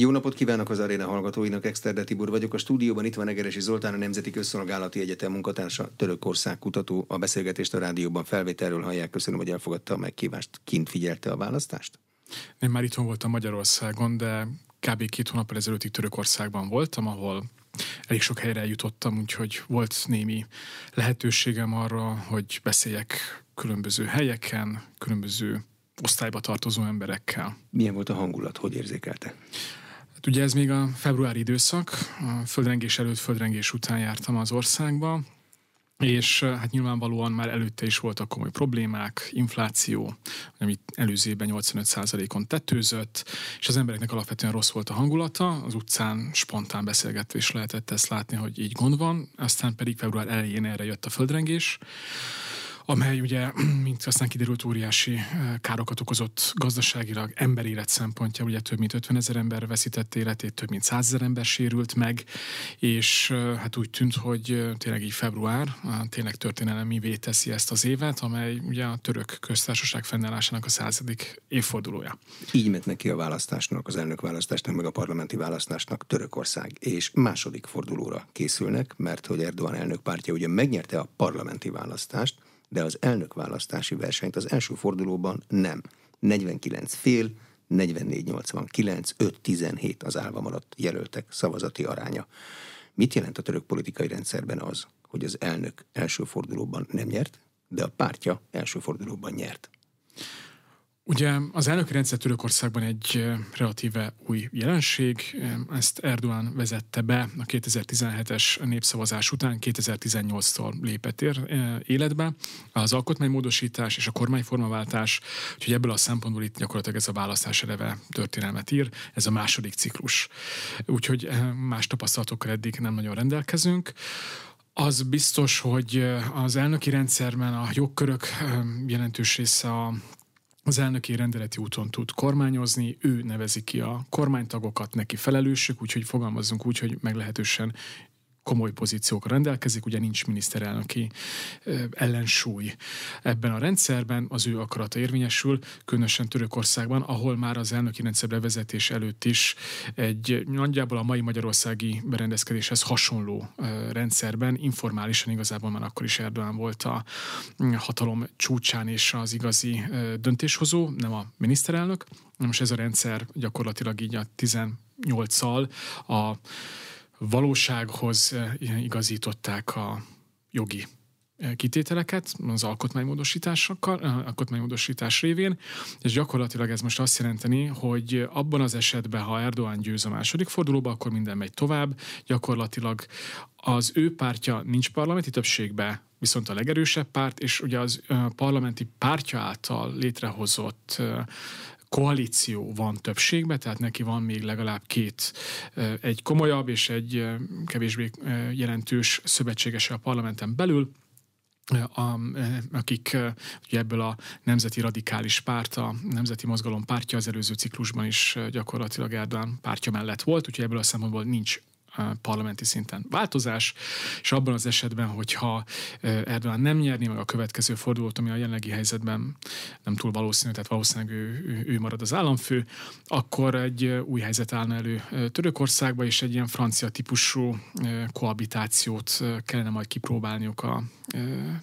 Jó napot kívánok az aréna hallgatóinak, Exterde Tibor vagyok. A stúdióban itt van Egeresi Zoltán, a Nemzeti Közszolgálati Egyetem munkatársa, Törökország kutató. A beszélgetést a rádióban felvételről hallják. Köszönöm, hogy elfogadta a megkívást. Kint figyelte a választást? Én már itthon voltam Magyarországon, de kb. két hónap ezelőttig Törökországban voltam, ahol elég sok helyre eljutottam, úgyhogy volt némi lehetőségem arra, hogy beszéljek különböző helyeken, különböző osztályba tartozó emberekkel. Milyen volt a hangulat? Hogy érzékelte? Hát ugye ez még a februári időszak, a földrengés előtt, földrengés után jártam az országba, és hát nyilvánvalóan már előtte is voltak komoly problémák, infláció, ami előzőben 85%-on tetőzött, és az embereknek alapvetően rossz volt a hangulata, az utcán spontán beszélgetés lehetett ezt látni, hogy így gond van, aztán pedig február elején erre jött a földrengés, amely ugye, mint aztán kiderült, óriási eh, károkat okozott gazdaságilag, emberélet szempontja, ugye több mint 50 ezer ember veszített életét, több mint 100 ezer ember sérült meg, és eh, hát úgy tűnt, hogy eh, tényleg így február tényleg történelemi teszi ezt az évet, amely ugye a török köztársaság fennállásának a századik évfordulója. Így ment neki a választásnak, az elnök választásnak, meg a parlamenti választásnak Törökország, és második fordulóra készülnek, mert hogy Erdogan elnök pártja ugye megnyerte a parlamenti választást, de az elnökválasztási versenyt az első fordulóban nem. 49 fél, 44-89, 5-17 az állva maradt jelöltek szavazati aránya. Mit jelent a török politikai rendszerben az, hogy az elnök első fordulóban nem nyert, de a pártja első fordulóban nyert? Ugye az elnöki rendszer Törökországban egy relatíve új jelenség, ezt Erdogan vezette be a 2017-es népszavazás után, 2018-tól lépett ér, életbe az alkotmánymódosítás és a kormányformaváltás, úgyhogy ebből a szempontból itt gyakorlatilag ez a választás eleve történelmet ír, ez a második ciklus. Úgyhogy más tapasztalatokkal eddig nem nagyon rendelkezünk. Az biztos, hogy az elnöki rendszerben a jogkörök jelentős része a az elnöki rendeleti úton tud kormányozni, ő nevezi ki a kormánytagokat, neki felelősök, úgyhogy fogalmazzunk úgy, hogy meglehetősen komoly pozíciókra rendelkezik, ugye nincs miniszterelnöki ellensúly ebben a rendszerben, az ő akarata érvényesül, különösen Törökországban, ahol már az elnöki rendszer bevezetés előtt is egy nagyjából a mai magyarországi berendezkedéshez hasonló rendszerben, informálisan igazából már akkor is Erdogan volt a hatalom csúcsán és az igazi döntéshozó, nem a miniszterelnök. Most ez a rendszer gyakorlatilag így a 18-szal a valósághoz eh, igazították a jogi eh, kitételeket az alkotmánymódosításokkal, eh, alkotmánymódosítás révén, és gyakorlatilag ez most azt jelenteni, hogy abban az esetben, ha Erdoğan győz a második fordulóba, akkor minden megy tovább, gyakorlatilag az ő pártja nincs parlamenti többségbe, viszont a legerősebb párt, és ugye az parlamenti pártja által létrehozott koalíció van többségben, tehát neki van még legalább két, egy komolyabb és egy kevésbé jelentős szövetségese a parlamenten belül, a, akik ugye ebből a Nemzeti Radikális Párt, a Nemzeti Mozgalom pártja az előző ciklusban is gyakorlatilag Erdogan pártja mellett volt, úgyhogy ebből a szempontból nincs parlamenti szinten változás, és abban az esetben, hogyha Erdogan nem nyerni meg a következő fordulót, ami a jelenlegi helyzetben nem túl valószínű, tehát valószínűleg ő, ő, marad az államfő, akkor egy új helyzet állna elő Törökországba, és egy ilyen francia típusú koabitációt kellene majd kipróbálniuk a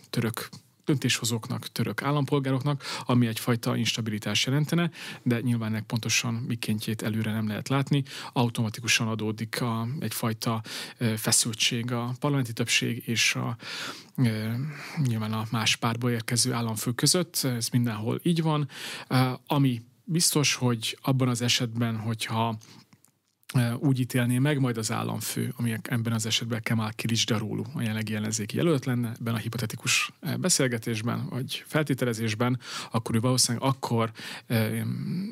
török döntéshozóknak, török állampolgároknak, ami egyfajta instabilitás jelentene, de nyilván ennek pontosan mikéntjét előre nem lehet látni. Automatikusan adódik a, egyfajta feszültség a parlamenti többség és a, nyilván a más párból érkező államfő között. Ez mindenhol így van. Ami biztos, hogy abban az esetben, hogyha úgy ítélné meg majd az államfő, ami ebben az esetben Kemal Kilicdaroglu, a jelenlegi ellenzéki jelölt lenne, ebben a hipotetikus beszélgetésben, vagy feltételezésben, akkor ő valószínűleg akkor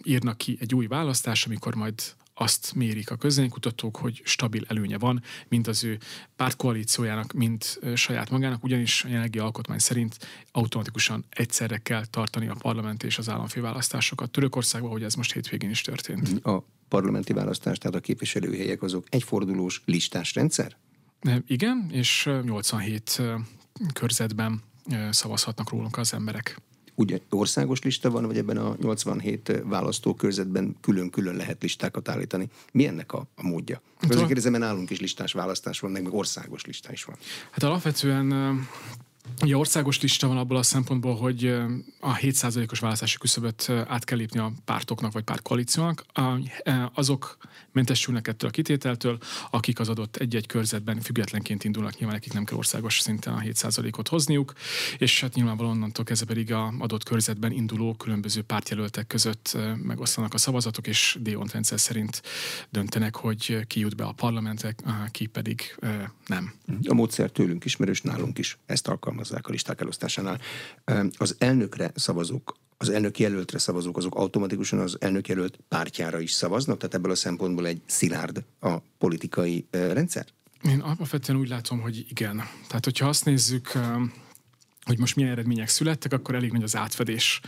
írnak ki egy új választás, amikor majd azt mérik a közénykutatók, hogy stabil előnye van, mint az ő pártkoalíciójának, mint saját magának, ugyanis a jelenlegi alkotmány szerint automatikusan egyszerre kell tartani a parlament és az államfőválasztásokat Törökországban, hogy ez most hétvégén is történt. A parlamenti választás, tehát a képviselőhelyek azok egyfordulós listás rendszer? Igen, és 87 körzetben szavazhatnak rólunk az emberek. Ugye országos lista van, vagy ebben a 87 választókörzetben külön-külön lehet listákat állítani? Mi ennek a, a módja? Azért hát kérdezem, mert nálunk is listás választás van, meg országos lista is van. Hát alapvetően Ugye országos lista van abból a szempontból, hogy a 7%-os választási küszöböt át kell lépni a pártoknak vagy pártkoalíciónak. Azok mentesülnek ettől a kitételtől, akik az adott egy-egy körzetben függetlenként indulnak, nyilván nekik nem kell országos szinten a 7%-ot hozniuk, és hát nyilvánvalóan onnantól kezdve pedig a adott körzetben induló különböző pártjelöltek között megosztanak a szavazatok, és Dion rendszer szerint döntenek, hogy ki jut be a parlamentek, ki pedig nem. A módszer tőlünk ismerős, nálunk is ezt alkalmazzák a listák elosztásánál. Az elnökre szavazók az elnök jelöltre szavazók, azok automatikusan az elnök jelölt pártjára is szavaznak, tehát ebből a szempontból egy szilárd a politikai rendszer? Én alapvetően úgy látom, hogy igen. Tehát, hogyha azt nézzük, hogy most milyen eredmények születtek, akkor elég nagy az átfedés.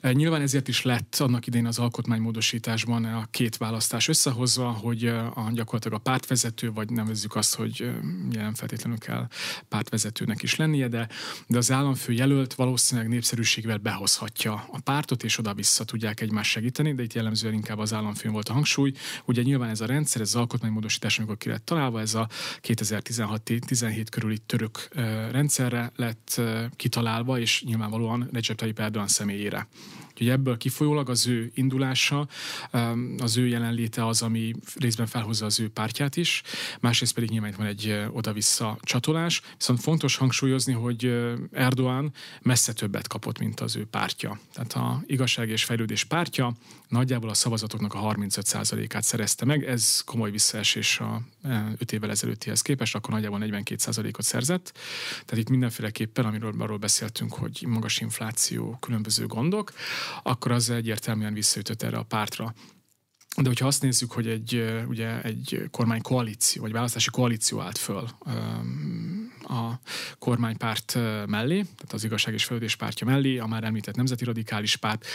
E, nyilván ezért is lett annak idején az alkotmánymódosításban a két választás összehozva, hogy e, a, gyakorlatilag a pártvezető, vagy nevezzük azt, hogy e, nem feltétlenül kell pártvezetőnek is lennie, de, de az államfő jelölt valószínűleg népszerűségvel behozhatja a pártot, és oda-vissza tudják egymást segíteni, de itt jellemzően inkább az államfőn volt a hangsúly. Ugye nyilván ez a rendszer, ez az alkotmánymódosítás, amikor ki lett találva, ez a 2016-17 körüli török rendszerre lett kitalálva, és nyilvánvalóan Recep Tayyip Erdogan személyére. Úgyhogy ebből kifolyólag az ő indulása, um, az ő jelenléte az, ami részben felhozza az ő pártját is, másrészt pedig nyilván van egy oda-vissza csatolás. Viszont fontos hangsúlyozni, hogy Erdogan messze többet kapott, mint az ő pártja. Tehát a igazság és fejlődés pártja nagyjából a szavazatoknak a 35%-át szerezte meg, ez komoly visszaesés a 5 évvel ezelőttihez képest, akkor nagyjából 42%-ot szerzett. Tehát itt mindenféleképpen, amiről arról beszéltünk, hogy magas infláció, különböző gondok, akkor az egyértelműen visszaütött erre a pártra. De hogyha azt nézzük, hogy egy, ugye egy kormánykoalíció, vagy választási koalíció állt föl a kormánypárt mellé, tehát az igazság és fejlődés pártja mellé, a már említett nemzeti radikális párt,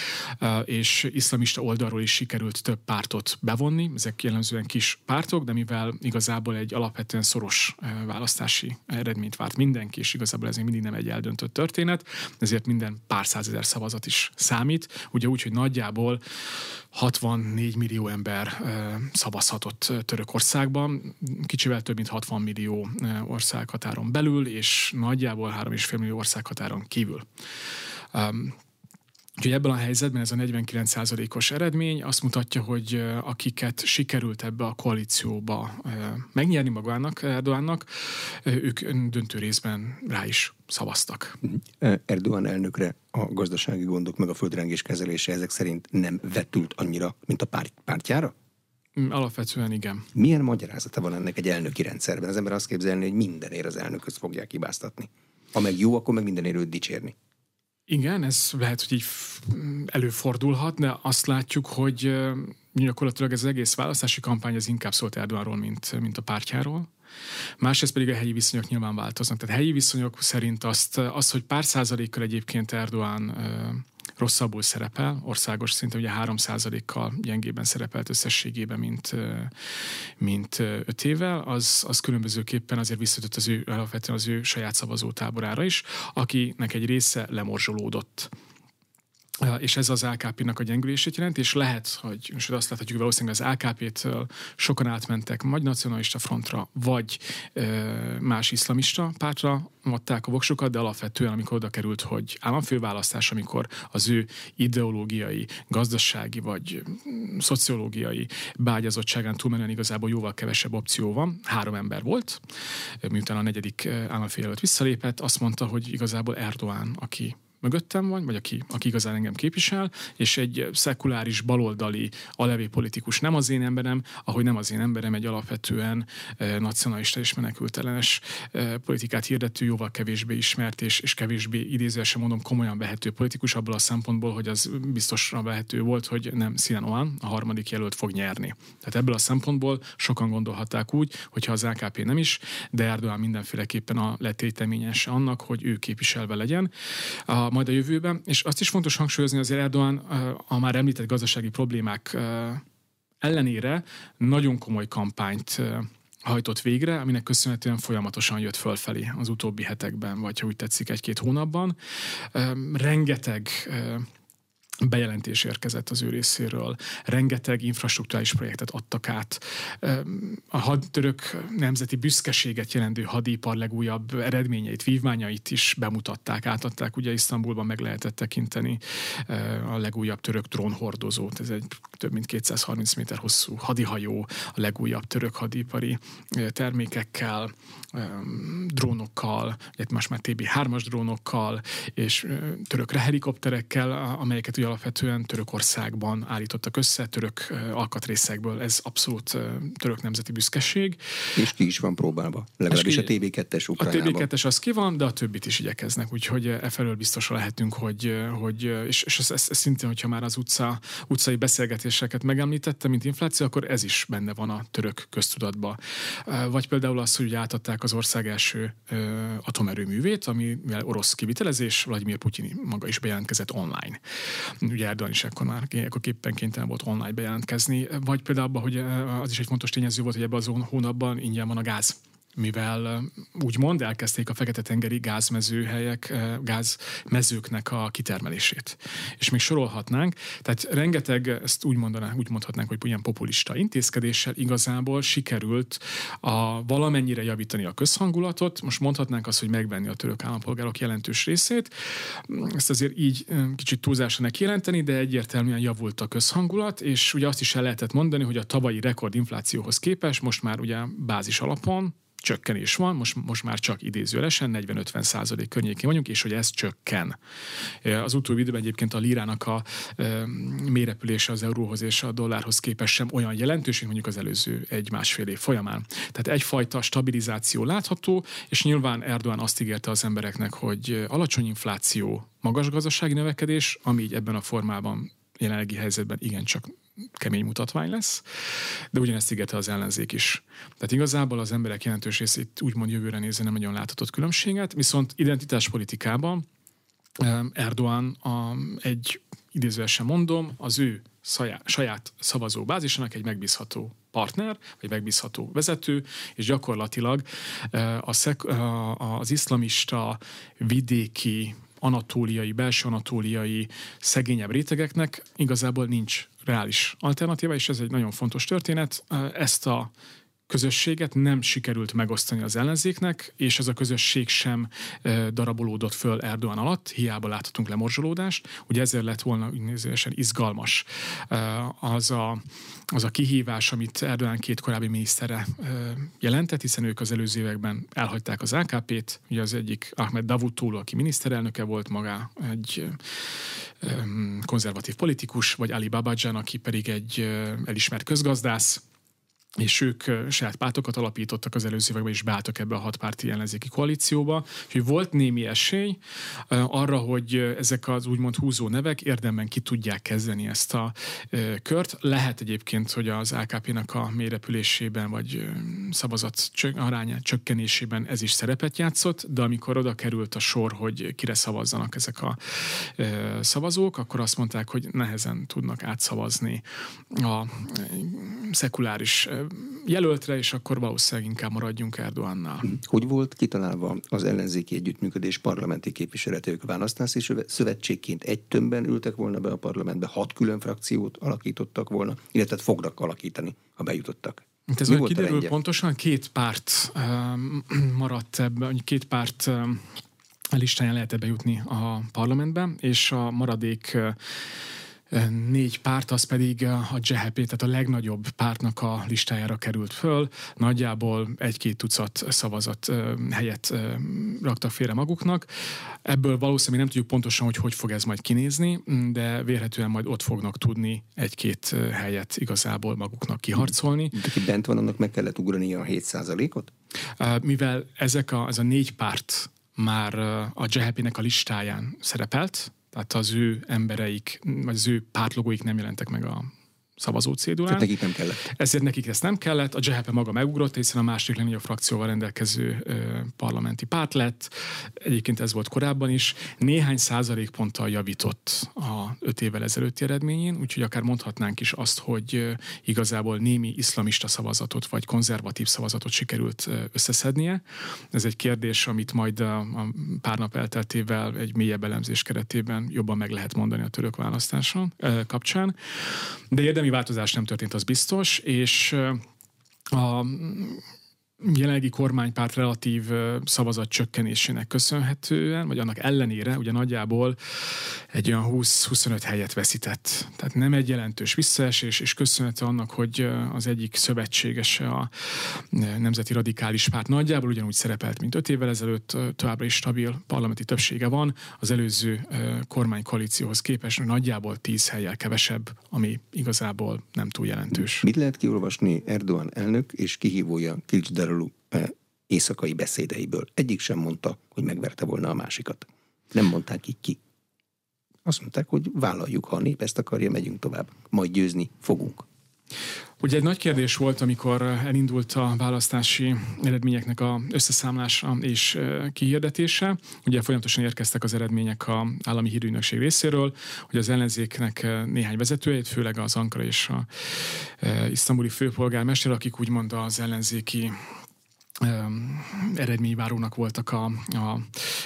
és iszlamista oldalról is sikerült több pártot bevonni, ezek jellemzően kis pártok, de mivel igazából egy alapvetően szoros választási eredményt várt mindenki, és igazából ez még mindig nem egy eldöntött történet, ezért minden pár százezer szavazat is számít. Ugye úgy, hogy nagyjából 64 millió ember szavazhatott Törökországban, kicsivel több mint 60 millió országhatáron belül, és nagyjából 3,5 millió országhatáron kívül. Úgyhogy ebben a helyzetben ez a 49%-os eredmény azt mutatja, hogy akiket sikerült ebbe a koalícióba megnyerni magának, Erdoánnak, ők döntő részben rá is szavaztak. Erdogan elnökre a gazdasági gondok meg a földrengés kezelése ezek szerint nem vetült annyira, mint a párt, pártjára? Mm, alapvetően igen. Milyen magyarázata van ennek egy elnöki rendszerben? Az ember azt képzelni, hogy mindenért az elnököt fogják hibáztatni. Ha meg jó, akkor meg mindenért őt dicsérni. Igen, ez lehet, hogy így előfordulhat, de azt látjuk, hogy gyakorlatilag ez az egész választási kampány az inkább szólt Erdoganról, mint, mint a pártjáról. Másrészt pedig a helyi viszonyok nyilván változnak. Tehát helyi viszonyok szerint azt, az, hogy pár százalékkal egyébként Erdogan rosszabbul szerepel, országos szinten ugye 3%-kal gyengében szerepelt összességében, mint, mint 5 évvel, az, az különbözőképpen azért visszatött az ő, alapvetően az ő saját szavazótáborára is, akinek egy része lemorzsolódott és ez az LKP-nak a gyengülését jelenti, és lehet, hogy most azt láthatjuk, valószínűleg az LKP-től sokan átmentek vagy nacionalista frontra, vagy ö, más iszlamista pártra, adták a voksokat, de alapvetően, amikor oda került, hogy államfőválasztás, amikor az ő ideológiai, gazdasági vagy szociológiai bágyazottságán túlmenően igazából jóval kevesebb opció van. Három ember volt, miután a negyedik államfőjelölt visszalépett, azt mondta, hogy igazából Erdoğan, aki mögöttem van, vagy aki, aki igazán engem képvisel, és egy szekuláris baloldali alevé politikus nem az én emberem, ahogy nem az én emberem egy alapvetően e, nacionalista és menekültelenes e, politikát hirdető, jóval kevésbé ismert és, és kevésbé idézősen mondom komolyan vehető politikus abból a szempontból, hogy az biztosra vehető volt, hogy nem Sinan Oan, a harmadik jelölt fog nyerni. Tehát ebből a szempontból sokan gondolhatták úgy, hogyha az AKP nem is, de Erdogan mindenféleképpen a letéteményes annak, hogy ő képviselve legyen. A majd a jövőben. És azt is fontos hangsúlyozni, azért Erdogan a már említett gazdasági problémák ellenére nagyon komoly kampányt hajtott végre, aminek köszönhetően folyamatosan jött fölfelé az utóbbi hetekben, vagy ha úgy tetszik, egy-két hónapban. Rengeteg bejelentés érkezett az ő részéről. Rengeteg infrastruktúrális projektet adtak át. A hadtörök nemzeti büszkeséget jelentő hadipar legújabb eredményeit, vívmányait is bemutatták, átadták. Ugye Isztambulban meg lehetett tekinteni a legújabb török drónhordozót. Ez egy több mint 230 méter hosszú hadihajó, a legújabb török hadipari termékekkel, drónokkal, most már TB3-as drónokkal, és török helikopterekkel, amelyeket ugye alapvetően Törökországban állítottak össze, török alkatrészekből. Ez abszolút török nemzeti büszkeség. És ki is van próbálva. Legalábbis a TB2-es Ukrajnában. A TB2-es az ki van, de a többit is igyekeznek. Úgyhogy e felől biztosan lehetünk, hogy, hogy és, és ez, ez, ez szintén, hogyha már az utca, utcai beszélgetéseket megemlítette, mint infláció, akkor ez is benne van a török köztudatban. Vagy például az, hogy átadták az ország első atomerőművét, amivel orosz kivitelezés, Vladimir Putyin maga is bejelentkezett online ugye Erdogan is ekkor már akkor képpen kénytelen volt online bejelentkezni, vagy például hogy az is egy fontos tényező volt, hogy ebben az hónapban ingyen van a gáz mivel úgymond elkezdték a Fekete-tengeri gázmezőhelyek, gázmezőknek a kitermelését. És még sorolhatnánk, tehát rengeteg, ezt úgy, mondanánk, úgy mondhatnánk, hogy ilyen populista intézkedéssel igazából sikerült a valamennyire javítani a közhangulatot, most mondhatnánk azt, hogy megvenni a török állampolgárok jelentős részét. Ezt azért így kicsit túlzásanak jelenteni, de egyértelműen javult a közhangulat, és ugye azt is el lehetett mondani, hogy a tavalyi rekordinflációhoz képest most már ugye bázis alapon csökkenés van, most, most már csak idézőlesen 40-50 százalék környékén vagyunk, és hogy ez csökken. Az utóbbi időben egyébként a lírának a e, mérepülése az euróhoz és a dollárhoz képest sem olyan jelentős, mint mondjuk az előző egy-másfél év folyamán. Tehát egyfajta stabilizáció látható, és nyilván Erdogan azt ígérte az embereknek, hogy alacsony infláció, magas gazdasági növekedés, ami így ebben a formában jelenlegi helyzetben igencsak kemény mutatvány lesz, de ugyanezt ígérte az ellenzék is. Tehát igazából az emberek jelentős részét úgymond jövőre nézve nem nagyon láthatott különbséget, viszont identitáspolitikában Erdoğan a, egy idézőesen mondom, az ő saját, saját szavazó bázisának egy megbízható partner, vagy megbízható vezető, és gyakorlatilag a szek, az iszlamista vidéki anatóliai, belső anatóliai szegényebb rétegeknek igazából nincs reális alternatíva, és ez egy nagyon fontos történet. Ezt a közösséget nem sikerült megosztani az ellenzéknek, és ez a közösség sem darabolódott föl Erdogan alatt, hiába láthatunk lemorzsolódást. Ugye ezért lett volna úgynevezősen izgalmas az a, az a kihívás, amit Erdogan két korábbi minisztere jelentett, hiszen ők az előző években elhagyták az AKP-t, ugye az egyik Ahmed Davutoglu, aki miniszterelnöke volt maga, egy konzervatív politikus, vagy Ali Babadzsán, aki pedig egy elismert közgazdász, és ők saját pártokat alapítottak az előző években, és beálltak ebbe a hatpárti ellenzéki koalícióba. Úgyhogy volt némi esély arra, hogy ezek az úgymond húzó nevek érdemben ki tudják kezdeni ezt a kört. Lehet egyébként, hogy az AKP-nak a mélyrepülésében, vagy szavazat arányát csökkenésében ez is szerepet játszott, de amikor oda került a sor, hogy kire szavazzanak ezek a szavazók, akkor azt mondták, hogy nehezen tudnak átszavazni a szekuláris jelöltre, és akkor valószínűleg inkább maradjunk Erdoánnal. Hogy volt kitalálva az ellenzéki együttműködés parlamenti képviseletők választási szövetségként egy tömbben ültek volna be a parlamentbe, hat külön frakciót alakítottak volna, illetve fognak alakítani, ha bejutottak? Hát ez kiderül pontosan, két párt um, maradt ebben, két párt um, listáján lehet bejutni a parlamentbe, és a maradék uh, négy párt, az pedig a JHP, tehát a legnagyobb pártnak a listájára került föl. Nagyjából egy-két tucat szavazat helyet raktak félre maguknak. Ebből valószínűleg nem tudjuk pontosan, hogy hogy fog ez majd kinézni, de vérhetően majd ott fognak tudni egy-két helyet igazából maguknak kiharcolni. De aki bent van, annak meg kellett ugrani a 7%-ot? Mivel ezek a, ez a négy párt már a JHP-nek a listáján szerepelt, tehát az ő embereik, vagy az ő pártlogóik nem jelentek meg a szavazó cédulán. Tehát nekik nem kellett. Ezért nekik ezt nem kellett. A JHP maga megugrott, hiszen a második legnagyobb frakcióval rendelkező ö, parlamenti párt lett. Egyébként ez volt korábban is. Néhány százalékponttal javított a öt évvel ezelőtti eredményén, úgyhogy akár mondhatnánk is azt, hogy ö, igazából némi iszlamista szavazatot vagy konzervatív szavazatot sikerült ö, összeszednie. Ez egy kérdés, amit majd a, a pár nap elteltével egy mélyebb elemzés keretében jobban meg lehet mondani a török választáson ö, kapcsán. De érdemi semmi változás nem történt, az biztos, és a jelenlegi kormánypárt relatív szavazat csökkenésének köszönhetően, vagy annak ellenére, ugye nagyjából egy olyan 20-25 helyet veszített. Tehát nem egy jelentős visszaesés, és köszönhető annak, hogy az egyik szövetségese a Nemzeti Radikális Párt nagyjából ugyanúgy szerepelt, mint 5 évvel ezelőtt, továbbra is stabil parlamenti többsége van, az előző kormánykoalícióhoz képest nagyjából 10 helyel kevesebb, ami igazából nem túl jelentős. Mit lehet kiolvasni Erdogan elnök és kihívója Kilcsder Darulu éjszakai beszédeiből. Egyik sem mondta, hogy megverte volna a másikat. Nem mondták így ki. Azt mondták, hogy vállaljuk, ha a nép ezt akarja, megyünk tovább. Majd győzni fogunk. Ugye egy nagy kérdés volt, amikor elindult a választási eredményeknek a összeszámlása és kihirdetése. Ugye folyamatosan érkeztek az eredmények a állami hírügynökség részéről, hogy az ellenzéknek néhány vezetőjét, főleg az Ankara és a isztambuli főpolgármester, akik úgymond az ellenzéki eredményvárónak voltak a, a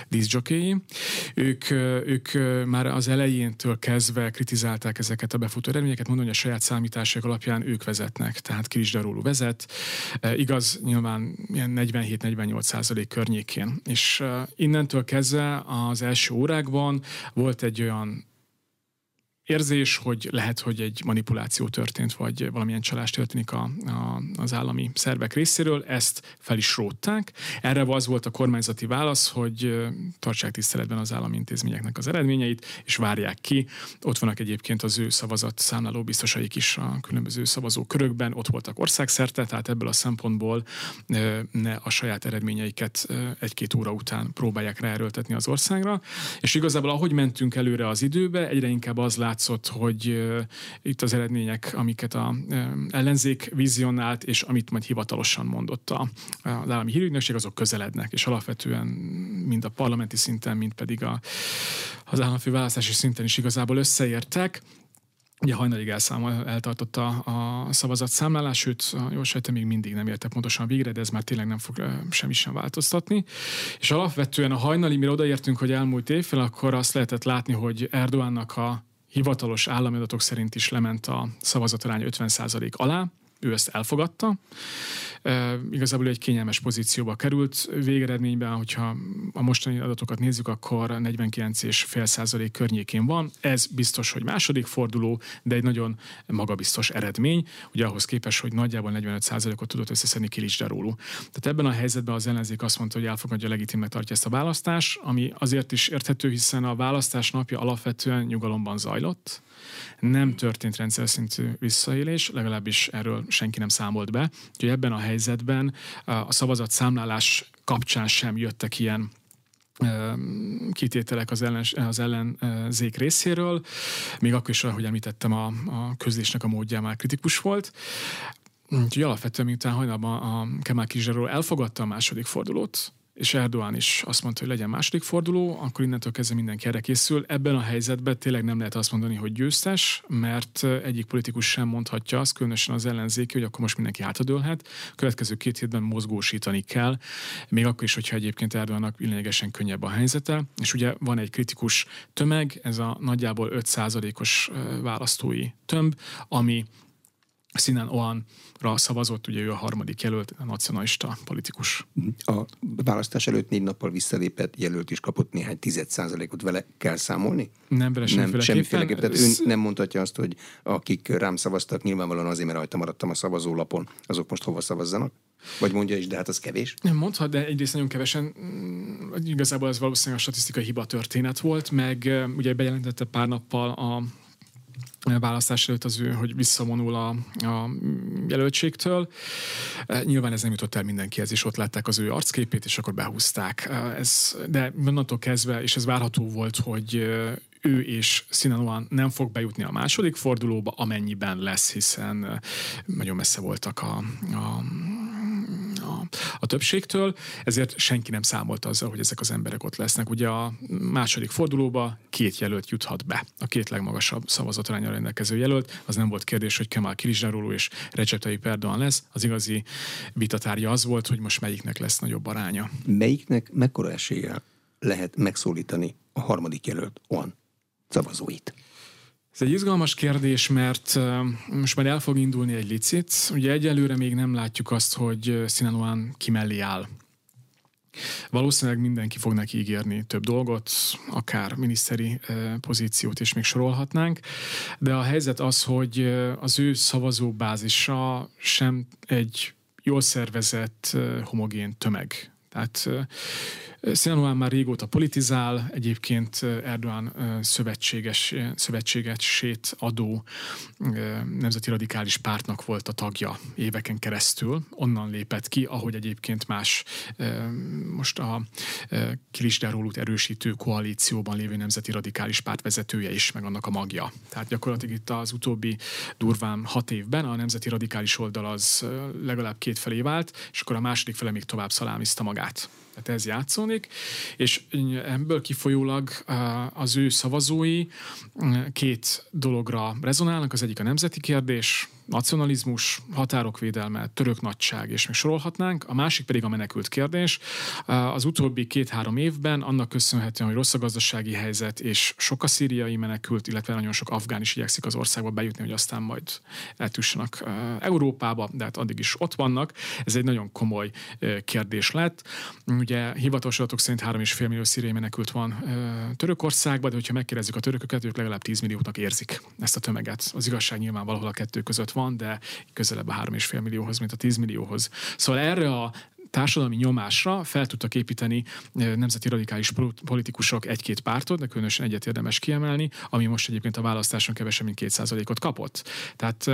díszjokéi. Ők, ők már az elejéntől kezdve kritizálták ezeket a befutó eredményeket, mondani, hogy a saját számítások alapján ők vezetnek, tehát Kiris Daruló vezet, igaz, nyilván ilyen 47-48 százalék környékén. És innentől kezdve az első órákban volt egy olyan érzés, hogy lehet, hogy egy manipuláció történt, vagy valamilyen csalás történik a, a, az állami szervek részéről, ezt fel is rótták. Erre az volt a kormányzati válasz, hogy tartsák tiszteletben az állami intézményeknek az eredményeit, és várják ki. Ott vannak egyébként az ő szavazat számláló biztosaik is a különböző szavazókörökben, ott voltak országszerte, tehát ebből a szempontból ne a saját eredményeiket egy-két óra után próbálják ráerőltetni az országra. És igazából ahogy mentünk előre az időbe, egyre inkább az lát látszott, hogy itt az eredmények, amiket a ellenzék vizionált, és amit majd hivatalosan mondott a, az állami hírügynökség, azok közelednek, és alapvetően mind a parlamenti szinten, mind pedig a, az államfőválasztási szinten is igazából összeértek. Ugye hajnalig elszámol, eltartotta a szavazatszámlálás, sőt, a jó sejtem még mindig nem érte pontosan végre, de ez már tényleg nem fog semmi sem változtatni. És alapvetően a hajnali, mire odaértünk, hogy elmúlt évfél, akkor azt lehetett látni, hogy Erdoánnak a hivatalos állami adatok szerint is lement a szavazatarány 50% alá, ő ezt elfogadta. E, igazából egy kényelmes pozícióba került. Végeredményben, hogyha a mostani adatokat nézzük, akkor 49,5 százalék környékén van. Ez biztos, hogy második forduló, de egy nagyon magabiztos eredmény, ugye ahhoz képest, hogy nagyjából 45 százalékot tudott összeszedni Kilics Darulu. Tehát ebben a helyzetben az ellenzék azt mondta, hogy elfogadja, legitimnek tartja ezt a választást, ami azért is érthető, hiszen a választás napja alapvetően nyugalomban zajlott nem történt rendszer szintű visszaélés, legalábbis erről senki nem számolt be. Úgyhogy ebben a helyzetben a szavazat számlálás kapcsán sem jöttek ilyen kitételek az, ellen, az ellenzék részéről, még akkor is, ahogy említettem, a, a közlésnek a módja már kritikus volt. Úgyhogy alapvetően, miután hajnalban a Kemal Kizsáról elfogadta a második fordulót, és Erdoğan is azt mondta, hogy legyen második forduló, akkor innentől kezdve mindenki erre készül. Ebben a helyzetben tényleg nem lehet azt mondani, hogy győztes, mert egyik politikus sem mondhatja azt, különösen az ellenzéki, hogy akkor most mindenki hátadőlhet. Következő két hétben mozgósítani kell, még akkor is, hogyha egyébként Erdoğannak lényegesen könnyebb a helyzete. És ugye van egy kritikus tömeg, ez a nagyjából 5%-os választói tömb, ami Sinan Oanra szavazott, ugye ő a harmadik jelölt, a nacionalista politikus. A választás előtt négy nappal visszalépett jelölt is kapott néhány tized százalékot, vele kell számolni? Nem, vele nem, semmiféleképpen. Tehát ön nem mondhatja azt, hogy akik rám szavaztak, nyilvánvalóan azért, mert rajta maradtam a szavazólapon, azok most hova szavazzanak? Vagy mondja is, de hát az kevés? Nem mondhat, de egyrészt nagyon kevesen. Mm, igazából ez valószínűleg a statisztikai hiba történet volt, meg ugye bejelentette pár nappal a választás előtt az ő, hogy visszavonul a, a jelöltségtől. E, nyilván ez nem jutott el mindenkihez, és ott látták az ő arcképét, és akkor behúzták. E, ez, de onnantól kezdve, és ez várható volt, hogy ő és Sinaloan nem fog bejutni a második fordulóba, amennyiben lesz, hiszen nagyon messze voltak a, a a, a többségtől, ezért senki nem számolt azzal, hogy ezek az emberek ott lesznek. Ugye a második fordulóba két jelölt juthat be, a két legmagasabb szavazatrányra rendelkező jelölt. Az nem volt kérdés, hogy Kemal Kirizsáróló és Recep Tayyip Erdogan lesz. Az igazi vitatárja az volt, hogy most melyiknek lesz nagyobb aránya. Melyiknek mekkora esélye lehet megszólítani a harmadik jelölt olyan szavazóit? Ez egy izgalmas kérdés, mert most már el fog indulni egy licit. Ugye egyelőre még nem látjuk azt, hogy Sinaloan ki mellé áll. Valószínűleg mindenki fog neki ígérni több dolgot, akár miniszteri pozíciót is még sorolhatnánk, de a helyzet az, hogy az ő szavazóbázisa sem egy jól szervezett, homogén tömeg. Tehát Sinaloa már régóta politizál, egyébként Erdogan szövetséges, szövetségesét adó nemzeti radikális pártnak volt a tagja éveken keresztül. Onnan lépett ki, ahogy egyébként más most a Kilisderólut erősítő koalícióban lévő nemzeti radikális párt vezetője is, meg annak a magja. Tehát gyakorlatilag itt az utóbbi durván hat évben a nemzeti radikális oldal az legalább két felé vált, és akkor a második fele még tovább szalámizta magát. Tehát ez játszódik, és ebből kifolyólag az ő szavazói két dologra rezonálnak. Az egyik a nemzeti kérdés, nacionalizmus, határok védelme, török nagyság, és még sorolhatnánk. A másik pedig a menekült kérdés. Az utóbbi két-három évben annak köszönhetően, hogy rossz a gazdasági helyzet, és sok a szíriai menekült, illetve nagyon sok afgán is igyekszik az országba bejutni, hogy aztán majd eltussanak Európába, de hát addig is ott vannak. Ez egy nagyon komoly kérdés lett. Ugye hivatalos adatok szerint 3,5 millió szíriai menekült van Törökországban, de hogyha megkérdezzük a törököket, ők legalább 10 milliónak érzik ezt a tömeget. Az igazság nyilván valahol a kettő között van van, de közelebb a 3,5 millióhoz, mint a 10 millióhoz. Szóval erre a társadalmi nyomásra fel tudtak építeni nemzeti radikális politikusok egy-két pártot, de különösen egyet érdemes kiemelni, ami most egyébként a választáson kevesebb, mint 2%-ot kapott. Tehát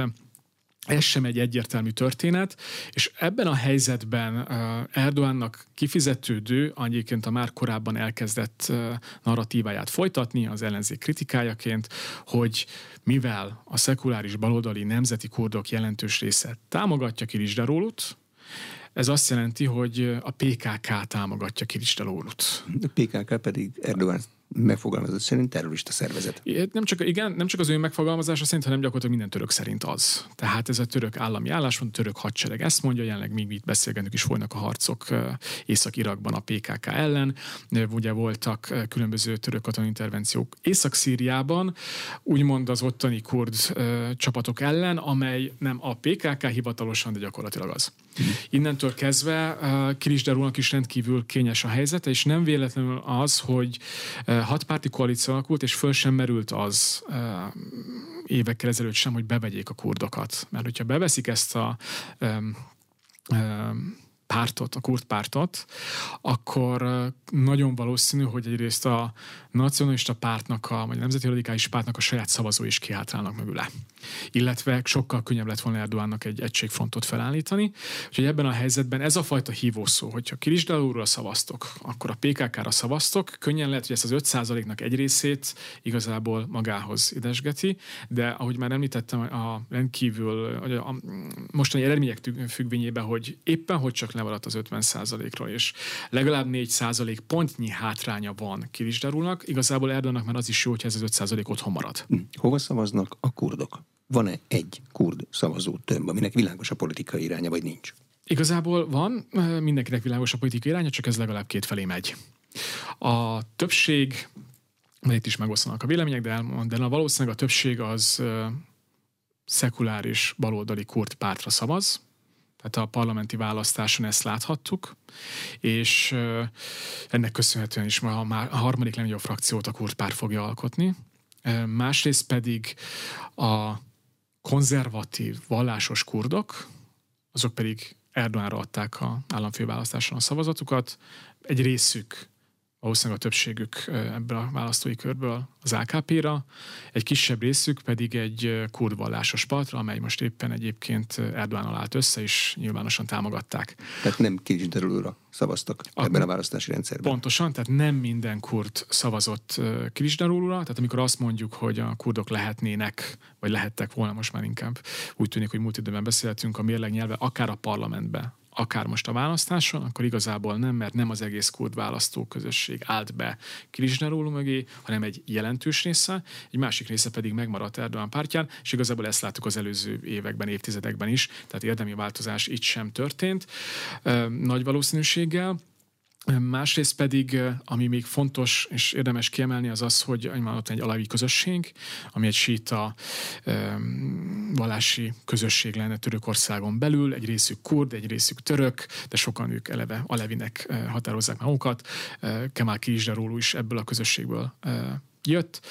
ez sem egy egyértelmű történet, és ebben a helyzetben Erdoánnak kifizetődő, egyébként a már korábban elkezdett narratíváját folytatni, az ellenzék kritikájaként, hogy mivel a szekuláris baloldali nemzeti kurdok jelentős része támogatja Kirisdarólut, ez azt jelenti, hogy a PKK támogatja Kirisdarólut. A PKK pedig Erdogan megfogalmazott szerint terrorista szervezet. Nem csak, igen, nem csak az ő megfogalmazása szerint, hanem gyakorlatilag minden török szerint az. Tehát ez a török állami a török hadsereg ezt mondja, jelenleg még itt beszélgetünk is folynak a harcok Észak-Irakban a PKK ellen. Ugye voltak különböző török katonai intervenciók Észak-Szíriában, úgymond az ottani kurd csapatok ellen, amely nem a PKK hivatalosan, de gyakorlatilag az. Innentől kezdve Kirisderúnak is rendkívül kényes a helyzete, és nem véletlenül az, hogy hatpárti koalíció alakult, és föl sem merült az évekkel ezelőtt sem, hogy bevegyék a kurdokat. Mert hogyha beveszik ezt a pártot, a kurt pártot, akkor nagyon valószínű, hogy egyrészt a nacionalista pártnak, a, vagy a nemzeti radikális pártnak a saját szavazó is kiátrálnak mögüle. Illetve sokkal könnyebb lett volna Erdoánnak egy egységfrontot felállítani. Úgyhogy ebben a helyzetben ez a fajta hívószó, hogyha Kirisdalúra szavaztok, akkor a PKK-ra szavaztok, könnyen lehet, hogy ezt az 5%-nak egy részét igazából magához idesgeti, de ahogy már említettem, a rendkívül a mostani eredmények függvényében, hogy éppen hogy csak lemaradt az 50%-ról, és legalább 4% pontnyi hátránya van Kirisdarulnak, igazából Erdogannak már az is jó, hogy ez az 5% otthon marad. Hm. Hova szavaznak a kurdok? Van-e egy kurd szavazó tömb, aminek világos a politikai iránya, vagy nincs? Igazából van, mindenkinek világos a politikai iránya, csak ez legalább két felé megy. A többség, itt is megosztanak a vélemények, de, de valószínűleg a többség az szekuláris baloldali kurt pártra szavaz, tehát a parlamenti választáson ezt láthattuk, és ennek köszönhetően is ma a harmadik legnagyobb frakciót a kurt párt fogja alkotni. Másrészt pedig a konzervatív, vallásos kurdok, azok pedig Erdoganra adták a államfőválasztáson a szavazatukat. Egy részük valószínűleg a többségük ebből a választói körből az AKP-ra, egy kisebb részük pedig egy kurd vallásos partra, amely most éppen egyébként Erdoğan állt össze, és nyilvánosan támogatták. Tehát nem Kilisdarulóra szavaztak Akkor ebben a választási rendszerben. Pontosan, tehát nem minden kurd szavazott Kilisdarulóra, tehát amikor azt mondjuk, hogy a kurdok lehetnének, vagy lehettek volna, most már inkább úgy tűnik, hogy múlt időben beszéltünk a mérleg nyelve, akár a parlamentbe, akár most a választáson, akkor igazából nem, mert nem az egész kurd választóközösség állt be Kilisneróló mögé, hanem egy jelentős része, egy másik része pedig megmaradt Erdogan pártján, és igazából ezt láttuk az előző években, évtizedekben is, tehát érdemi változás itt sem történt, nagy valószínűséggel. Másrészt pedig, ami még fontos és érdemes kiemelni, az az, hogy ott egy alavi közösség, ami egy síta vallási közösség lenne Törökországon belül, egy részük kurd, egy részük török, de sokan ők eleve alevinek határozzák magukat. Kemal Kirizsdaróló is ebből a közösségből jött,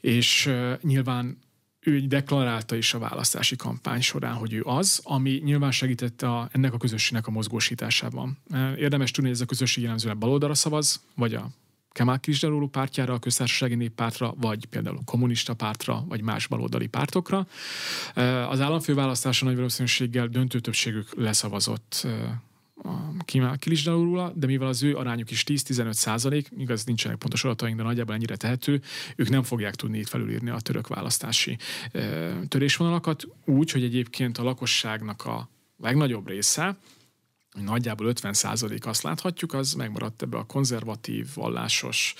és nyilván ő deklarálta is a választási kampány során, hogy ő az, ami nyilván segítette a, ennek a közösségnek a mozgósításában. Érdemes tudni, hogy ez a közösség jellemzően baloldalra szavaz, vagy a Kemal Kılıçdaroğlu pártjára, a köztársasági néppártra, vagy például a kommunista pártra, vagy más baloldali pártokra. Az államfőválasztáson nagy valószínűséggel döntő többségük leszavazott a Kilisdaurula, de mivel az ő arányuk is 10-15 százalék, igaz nincsenek pontos adataink, de nagyjából ennyire tehető, ők nem fogják tudni itt felülírni a török választási törésvonalakat, úgy, hogy egyébként a lakosságnak a legnagyobb része, nagyjából 50 százalék azt láthatjuk, az megmaradt ebbe a konzervatív, vallásos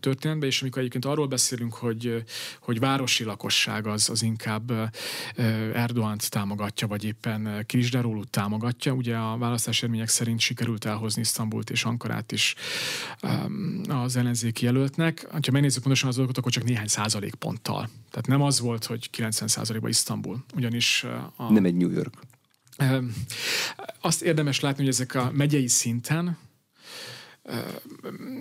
történetbe, és amikor egyébként arról beszélünk, hogy, hogy városi lakosság az, az inkább Erdoánt támogatja, vagy éppen Kilisdarólut támogatja, ugye a választási eredmények szerint sikerült elhozni Isztambult és Ankarát is az ellenzéki jelöltnek. Ha megnézzük pontosan az dolgokat, akkor csak néhány százalék ponttal. Tehát nem az volt, hogy 90 százalékban Isztambul, ugyanis a... Nem egy New York. Azt érdemes látni, hogy ezek a megyei szinten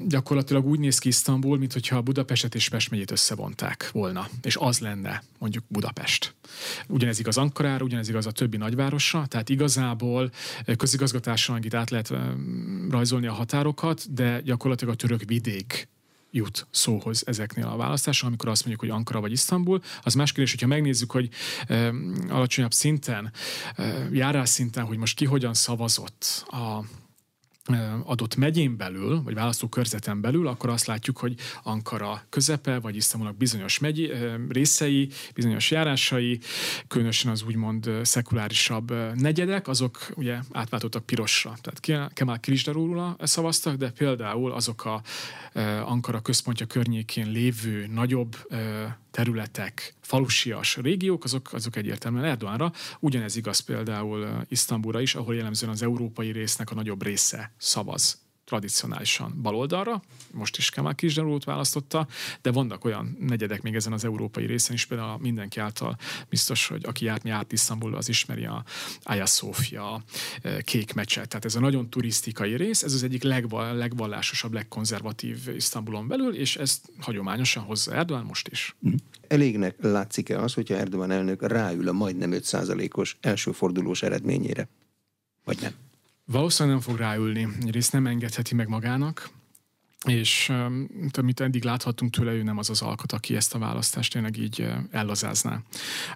gyakorlatilag úgy néz ki Isztambul, mintha Budapestet és Pest megyét összevonták volna, és az lenne mondjuk Budapest. Ugyanez igaz Ankarára, ugyanez igaz a többi nagyvárosra, tehát igazából közigazgatással itt át lehet rajzolni a határokat, de gyakorlatilag a török vidék jut szóhoz ezeknél a választáson, amikor azt mondjuk, hogy Ankara vagy Isztambul. Az más kérdés, hogyha megnézzük, hogy e, alacsonyabb szinten, e, járás szinten, hogy most ki hogyan szavazott a adott megyén belül, vagy választókörzeten belül, akkor azt látjuk, hogy Ankara közepe, vagy Isztambulnak bizonyos megyi, részei, bizonyos járásai, különösen az úgymond szekulárisabb negyedek, azok ugye átváltottak pirosra. Tehát Kemal Kilisdarúrula szavaztak, de például azok a Ankara központja környékén lévő nagyobb területek, falusias régiók, azok, azok egyértelműen Erdoánra. Ugyanez igaz például Isztambulra is, ahol jellemzően az európai résznek a nagyobb része szavaz tradicionálisan baloldalra, most is Kemal Kisdarút választotta, de vannak olyan negyedek még ezen az európai részen is, például mindenki által biztos, hogy aki járt, járt Isztambul, az ismeri a Aya Sofia e, kék meccset. Tehát ez a nagyon turisztikai rész, ez az egyik legval, legvallásosabb, legkonzervatív Isztambulon belül, és ezt hagyományosan hozza Erdogan most is. Mhm. Elégnek látszik-e az, hogyha Erdogan elnök ráül a majdnem 5%-os elsőfordulós eredményére? Vagy nem? Valószínűleg nem fog ráülni. Egyrészt nem engedheti meg magának, és amit eddig láthattunk tőle, ő nem az az alkot, aki ezt a választást tényleg így ellazázná.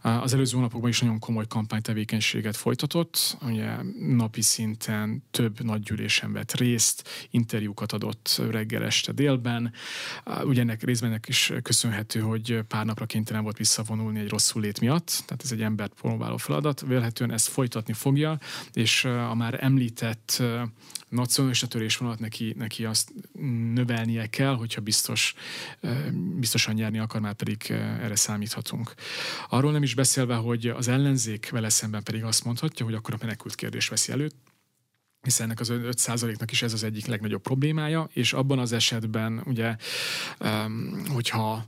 Az előző hónapokban is nagyon komoly kampánytevékenységet folytatott, ugye napi szinten több nagygyűlésen vett részt, interjúkat adott reggel este délben. Ugye ennek részben ennek is köszönhető, hogy pár napra kénytelen volt visszavonulni egy rosszul lét miatt, tehát ez egy embert próbáló feladat. Vélhetően ezt folytatni fogja, és a már említett nacionalista törésvonalat neki, neki azt növelnie kell, hogyha biztos, biztosan nyerni akar, már pedig erre számíthatunk. Arról nem is beszélve, hogy az ellenzék vele szemben pedig azt mondhatja, hogy akkor a menekült kérdés veszi előtt, hiszen ennek az 5%-nak is ez az egyik legnagyobb problémája, és abban az esetben ugye, hogyha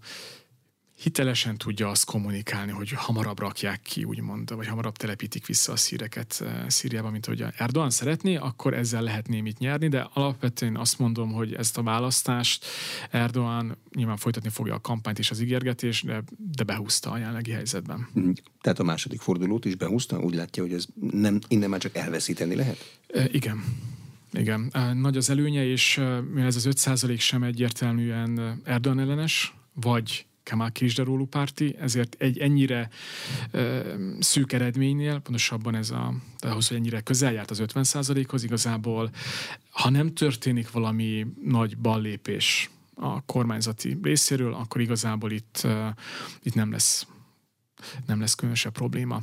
hitelesen tudja azt kommunikálni, hogy hamarabb rakják ki, úgymond, vagy hamarabb telepítik vissza a szíreket eh, Szíriába, mint hogy Erdogan szeretné, akkor ezzel lehet némit nyerni, de alapvetően azt mondom, hogy ezt a választást Erdogan nyilván folytatni fogja a kampányt és az ígérgetést, de, de behúzta a jelenlegi helyzetben. Mhm. Tehát a második fordulót is behúzta, úgy látja, hogy ez nem, innen már csak elveszíteni lehet? E, igen. Igen, nagy az előnye, és mivel ez az 5% sem egyértelműen Erdogan ellenes, vagy Kemal Kisdarólú párti, ezért egy ennyire ö, szűk eredménynél, pontosabban ez a, ahhoz, hogy ennyire közel járt az 50% hoz igazából, ha nem történik valami nagy ballépés a kormányzati részéről, akkor igazából itt, uh, itt nem lesz nem lesz különösebb probléma.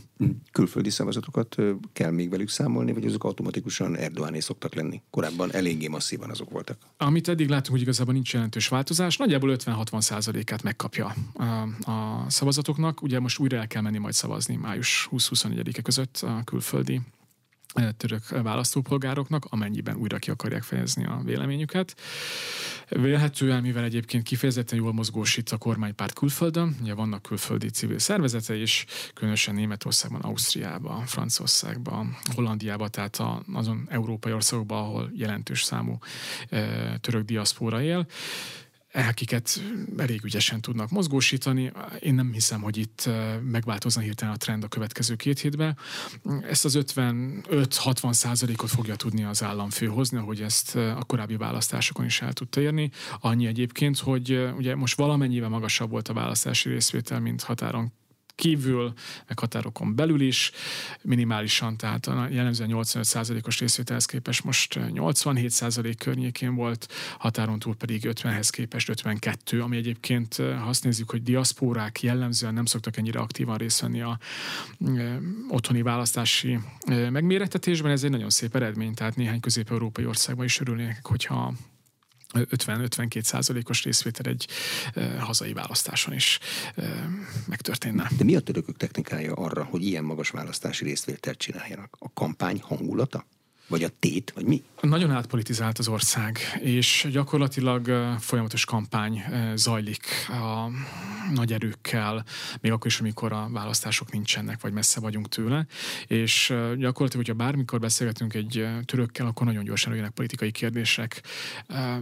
Külföldi szavazatokat kell még velük számolni, vagy azok automatikusan Erdogané szoktak lenni? Korábban eléggé masszívan azok voltak. Amit eddig látunk, hogy igazából nincs jelentős változás, nagyjából 50-60 százalékát megkapja a, szavazatoknak. Ugye most újra el kell menni majd szavazni május 20-21-e között a külföldi török választópolgároknak, amennyiben újra ki akarják fejezni a véleményüket. Vélhetően, mivel egyébként kifejezetten jól mozgósít a kormánypárt külföldön, ugye vannak külföldi civil szervezete is, különösen Németországban, Ausztriában, Franciaországban, Hollandiában, tehát azon európai országokban, ahol jelentős számú török diaszpóra él akiket elég ügyesen tudnak mozgósítani. Én nem hiszem, hogy itt megváltozna hirtelen a trend a következő két hétben. Ezt az 55-60 százalékot fogja tudni az államfő hozni, ahogy ezt a korábbi választásokon is el tudta érni. Annyi egyébként, hogy ugye most valamennyivel magasabb volt a választási részvétel, mint határon kívül, meg határokon belül is, minimálisan, tehát jellemzően 85%-os részvételhez képest most 87% környékén volt, határon túl pedig 50-hez képest 52, ami egyébként, ha azt nézzük, hogy diaszpórák jellemzően nem szoktak ennyire aktívan részt venni a e, otthoni választási megmérettetésben, ez egy nagyon szép eredmény, tehát néhány közép-európai országban is örülnének, hogyha 50-52 százalékos részvétel egy hazai választáson is megtörténne. De mi a törökök technikája arra, hogy ilyen magas választási részvételt csináljanak? A kampány hangulata? Vagy a tét, vagy mi? Nagyon átpolitizált az ország, és gyakorlatilag folyamatos kampány zajlik a nagy erőkkel, még akkor is, amikor a választások nincsenek, vagy messze vagyunk tőle. És gyakorlatilag, hogyha bármikor beszélgetünk egy törökkel, akkor nagyon gyorsan jönnek politikai kérdések,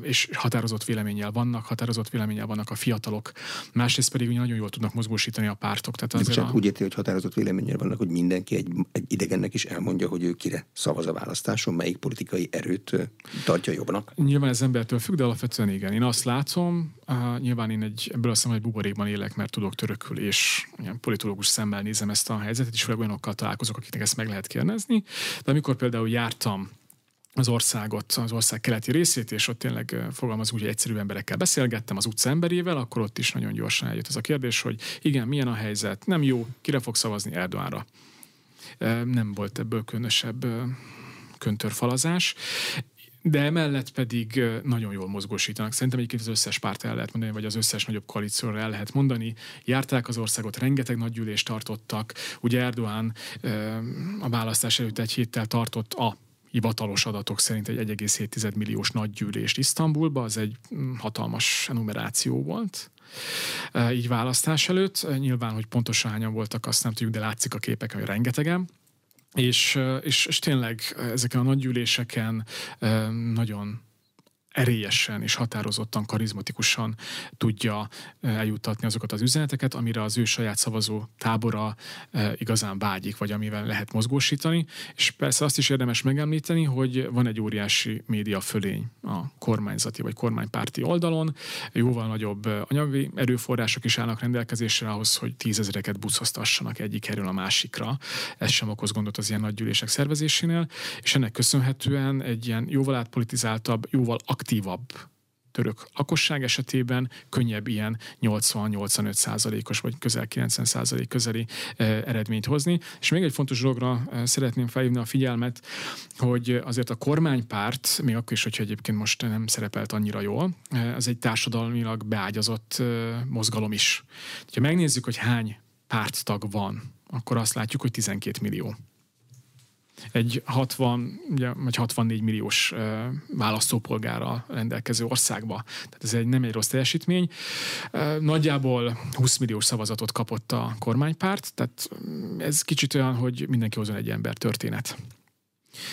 és határozott véleménnyel vannak, határozott véleménnyel vannak a fiatalok, másrészt pedig ugye nagyon jól tudnak mozgósítani a pártok. Tehát azért csak a... úgy érti, hogy határozott véleménnyel vannak, hogy mindenki egy, egy idegennek is elmondja, hogy ő kire szavaz a választáson, melyik politikai erőt tartja jobbnak. Nyilván ez embertől függ, de alapvetően igen. Én azt látom, nyilván én egy, ebből azt hogy buborékban élek, mert tudok törökül, és ilyen politológus szemmel nézem ezt a helyzetet, és főleg olyanokkal találkozok, akiknek ezt meg lehet kérdezni. De amikor például jártam az országot, az ország keleti részét, és ott tényleg fogalmaz úgy, hogy egyszerű emberekkel beszélgettem, az utca emberével, akkor ott is nagyon gyorsan eljött ez a kérdés, hogy igen, milyen a helyzet, nem jó, kire fog szavazni Erdoánra. Nem volt ebből különösebb köntörfalazás de emellett pedig nagyon jól mozgósítanak. Szerintem egyébként az összes párt el lehet mondani, vagy az összes nagyobb koalícióra el lehet mondani. Járták az országot, rengeteg nagy gyűlést tartottak. Ugye Erdoğan a választás előtt egy héttel tartott a hivatalos adatok szerint egy 1,7 milliós nagygyűlést Isztambulba, az egy mm, hatalmas enumeráció volt így választás előtt. Nyilván, hogy pontosan hányan voltak, azt nem tudjuk, de látszik a képeken, hogy rengetegen. És, és, és tényleg ezeken a nagygyűléseken nagyon erélyesen és határozottan, karizmatikusan tudja eljutatni azokat az üzeneteket, amire az ő saját szavazó tábora igazán vágyik, vagy amivel lehet mozgósítani. És persze azt is érdemes megemlíteni, hogy van egy óriási média fölény a kormányzati vagy kormánypárti oldalon, jóval nagyobb anyagi erőforrások is állnak rendelkezésre ahhoz, hogy tízezereket buszoztassanak egyik erről a másikra. Ez sem okoz gondot az ilyen nagy gyűlések szervezésénél, és ennek köszönhetően egy ilyen jóval átpolitizáltabb, jóval aktívabb török lakosság esetében könnyebb ilyen 80-85 százalékos vagy közel 90 százalék közeli e, eredményt hozni. És még egy fontos dologra e, szeretném felhívni a figyelmet, hogy azért a kormánypárt, még akkor is, hogyha egyébként most nem szerepelt annyira jól, e, az egy társadalmilag beágyazott mozgalom is. Ha megnézzük, hogy hány párttag van, akkor azt látjuk, hogy 12 millió egy 60 ugye, vagy 64 milliós választópolgára rendelkező országba. Tehát ez egy, nem egy rossz teljesítmény. Nagyjából 20 milliós szavazatot kapott a kormánypárt, tehát ez kicsit olyan, hogy mindenki hozzon egy ember történet.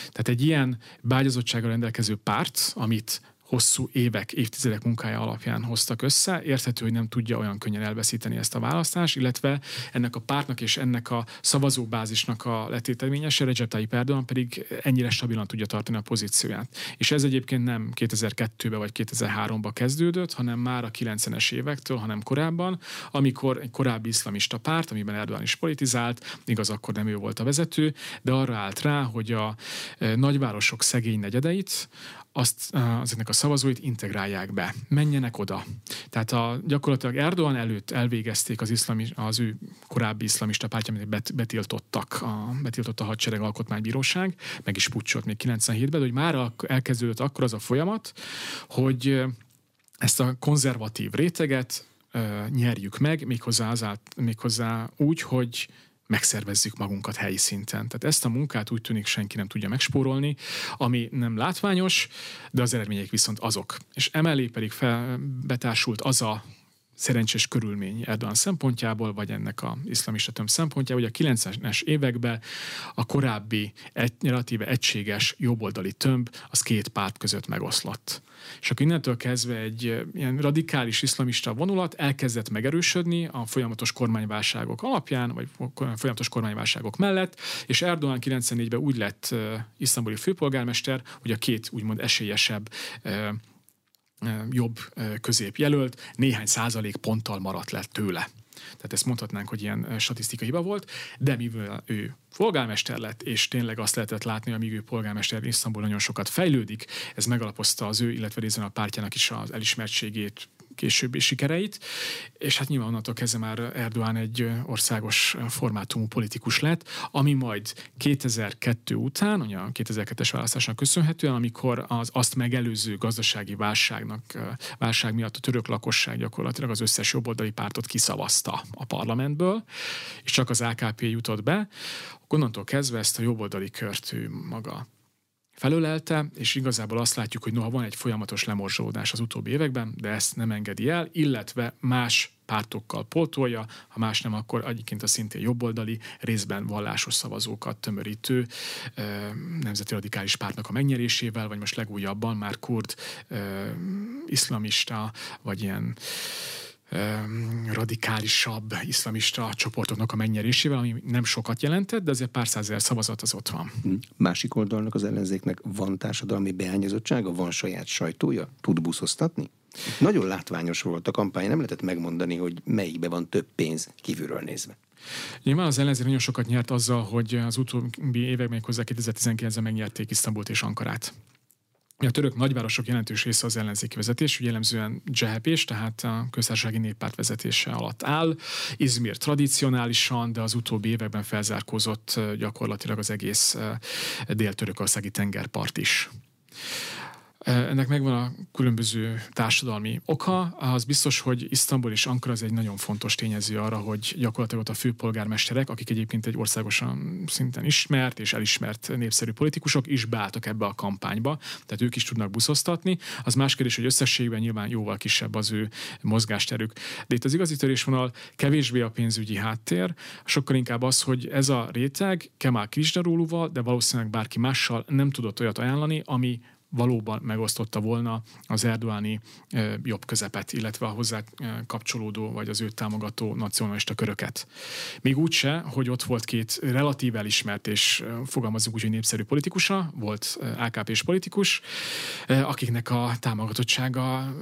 Tehát egy ilyen bágyazottsággal rendelkező párt, amit hosszú évek, évtizedek munkája alapján hoztak össze. Érthető, hogy nem tudja olyan könnyen elveszíteni ezt a választást, illetve ennek a pártnak és ennek a szavazóbázisnak a letéteményese, Recep Tayyip Erdogan pedig ennyire stabilan tudja tartani a pozícióját. És ez egyébként nem 2002-ben vagy 2003-ban kezdődött, hanem már a 90-es évektől, hanem korábban, amikor egy korábbi iszlamista párt, amiben Erdogan is politizált, igaz, akkor nem ő volt a vezető, de arra állt rá, hogy a e, nagyvárosok szegény negyedeit, azt, ezeknek a szavazóit integrálják be, menjenek oda. Tehát a, gyakorlatilag Erdogan előtt elvégezték az, iszlami, az ő korábbi iszlamista pártja, amit bet, betiltottak, a, betiltott a hadsereg alkotmánybíróság, meg is pucsolt még 97-ben, de hogy már elkezdődött akkor az a folyamat, hogy ezt a konzervatív réteget nyerjük meg, méghozzá, azált, méghozzá úgy, hogy megszervezzük magunkat helyi szinten. Tehát ezt a munkát úgy tűnik senki nem tudja megspórolni, ami nem látványos, de az eredmények viszont azok. És emellé pedig fel, betársult az a szerencsés körülmény Erdogan szempontjából, vagy ennek a iszlamista tömb szempontjából, hogy a 90-es években a korábbi egy, relatíve egységes jobboldali tömb az két párt között megoszlott. És akkor innentől kezdve egy ilyen radikális iszlamista vonulat elkezdett megerősödni a folyamatos kormányválságok alapján, vagy folyamatos kormányválságok mellett, és Erdogan 94-ben úgy lett isztambuli főpolgármester, hogy a két úgymond esélyesebb jobb középjelölt néhány százalék ponttal maradt lett tőle. Tehát ezt mondhatnánk, hogy ilyen statisztikai hiba volt, de mivel ő polgármester lett, és tényleg azt lehetett látni, amíg ő polgármester Isztambul nagyon sokat fejlődik, ez megalapozta az ő, illetve részben a pártjának is az elismertségét, későbbi sikereit, és hát nyilván onnantól kezdve már Erdoğan egy országos formátumú politikus lett, ami majd 2002 után, ugye a 2002-es választásnak köszönhetően, amikor az azt megelőző gazdasági válságnak, válság miatt a török lakosság gyakorlatilag az összes jobboldali pártot kiszavazta a parlamentből, és csak az AKP jutott be, onnantól kezdve ezt a jobboldali kört ő maga felölelte, és igazából azt látjuk, hogy noha van egy folyamatos lemorzsolódás az utóbbi években, de ezt nem engedi el, illetve más pártokkal pótolja, ha más nem, akkor egyébként a szintén jobboldali, részben vallásos szavazókat tömörítő nemzeti radikális pártnak a megnyerésével, vagy most legújabban már kurd, iszlamista, vagy ilyen radikálisabb iszlamista csoportoknak a megnyerésével, ami nem sokat jelentett, de azért pár százezer szavazat az ott van. Hm. Másik oldalnak az ellenzéknek van társadalmi beányozottsága, van saját sajtója, tud buszoztatni? Nagyon látványos volt a kampány, nem lehetett megmondani, hogy melyikbe van több pénz kívülről nézve. Nyilván az ellenzék nagyon sokat nyert azzal, hogy az utóbbi években, hozzá 2019-ben megnyerték Isztambult és Ankarát. A török nagyvárosok jelentős része az ellenzéki vezetés, jellemzően Dzsehepés, tehát a köztársasági néppárt vezetése alatt áll. Izmir tradicionálisan, de az utóbbi években felzárkózott gyakorlatilag az egész dél-törökországi tengerpart is. Ennek megvan a különböző társadalmi oka. Az biztos, hogy Isztambul és Ankara az egy nagyon fontos tényező arra, hogy gyakorlatilag ott a főpolgármesterek, akik egyébként egy országosan szinten ismert és elismert népszerű politikusok is beálltak ebbe a kampányba, tehát ők is tudnak buszoztatni. Az más kérdés, hogy összességben nyilván jóval kisebb az ő mozgásterük. De itt az igazi törésvonal kevésbé a pénzügyi háttér, sokkal inkább az, hogy ez a réteg Kemal Krisdarúluval, de valószínűleg bárki mással nem tudott olyat ajánlani, ami valóban megosztotta volna az erdoáni jobb közepet, illetve a hozzá kapcsolódó vagy az őt támogató nacionalista köröket. Még úgyse, hogy ott volt két relatív elismert és fogalmazunk úgy, hogy népszerű politikusa, volt AKP-s politikus, akiknek a támogatottsága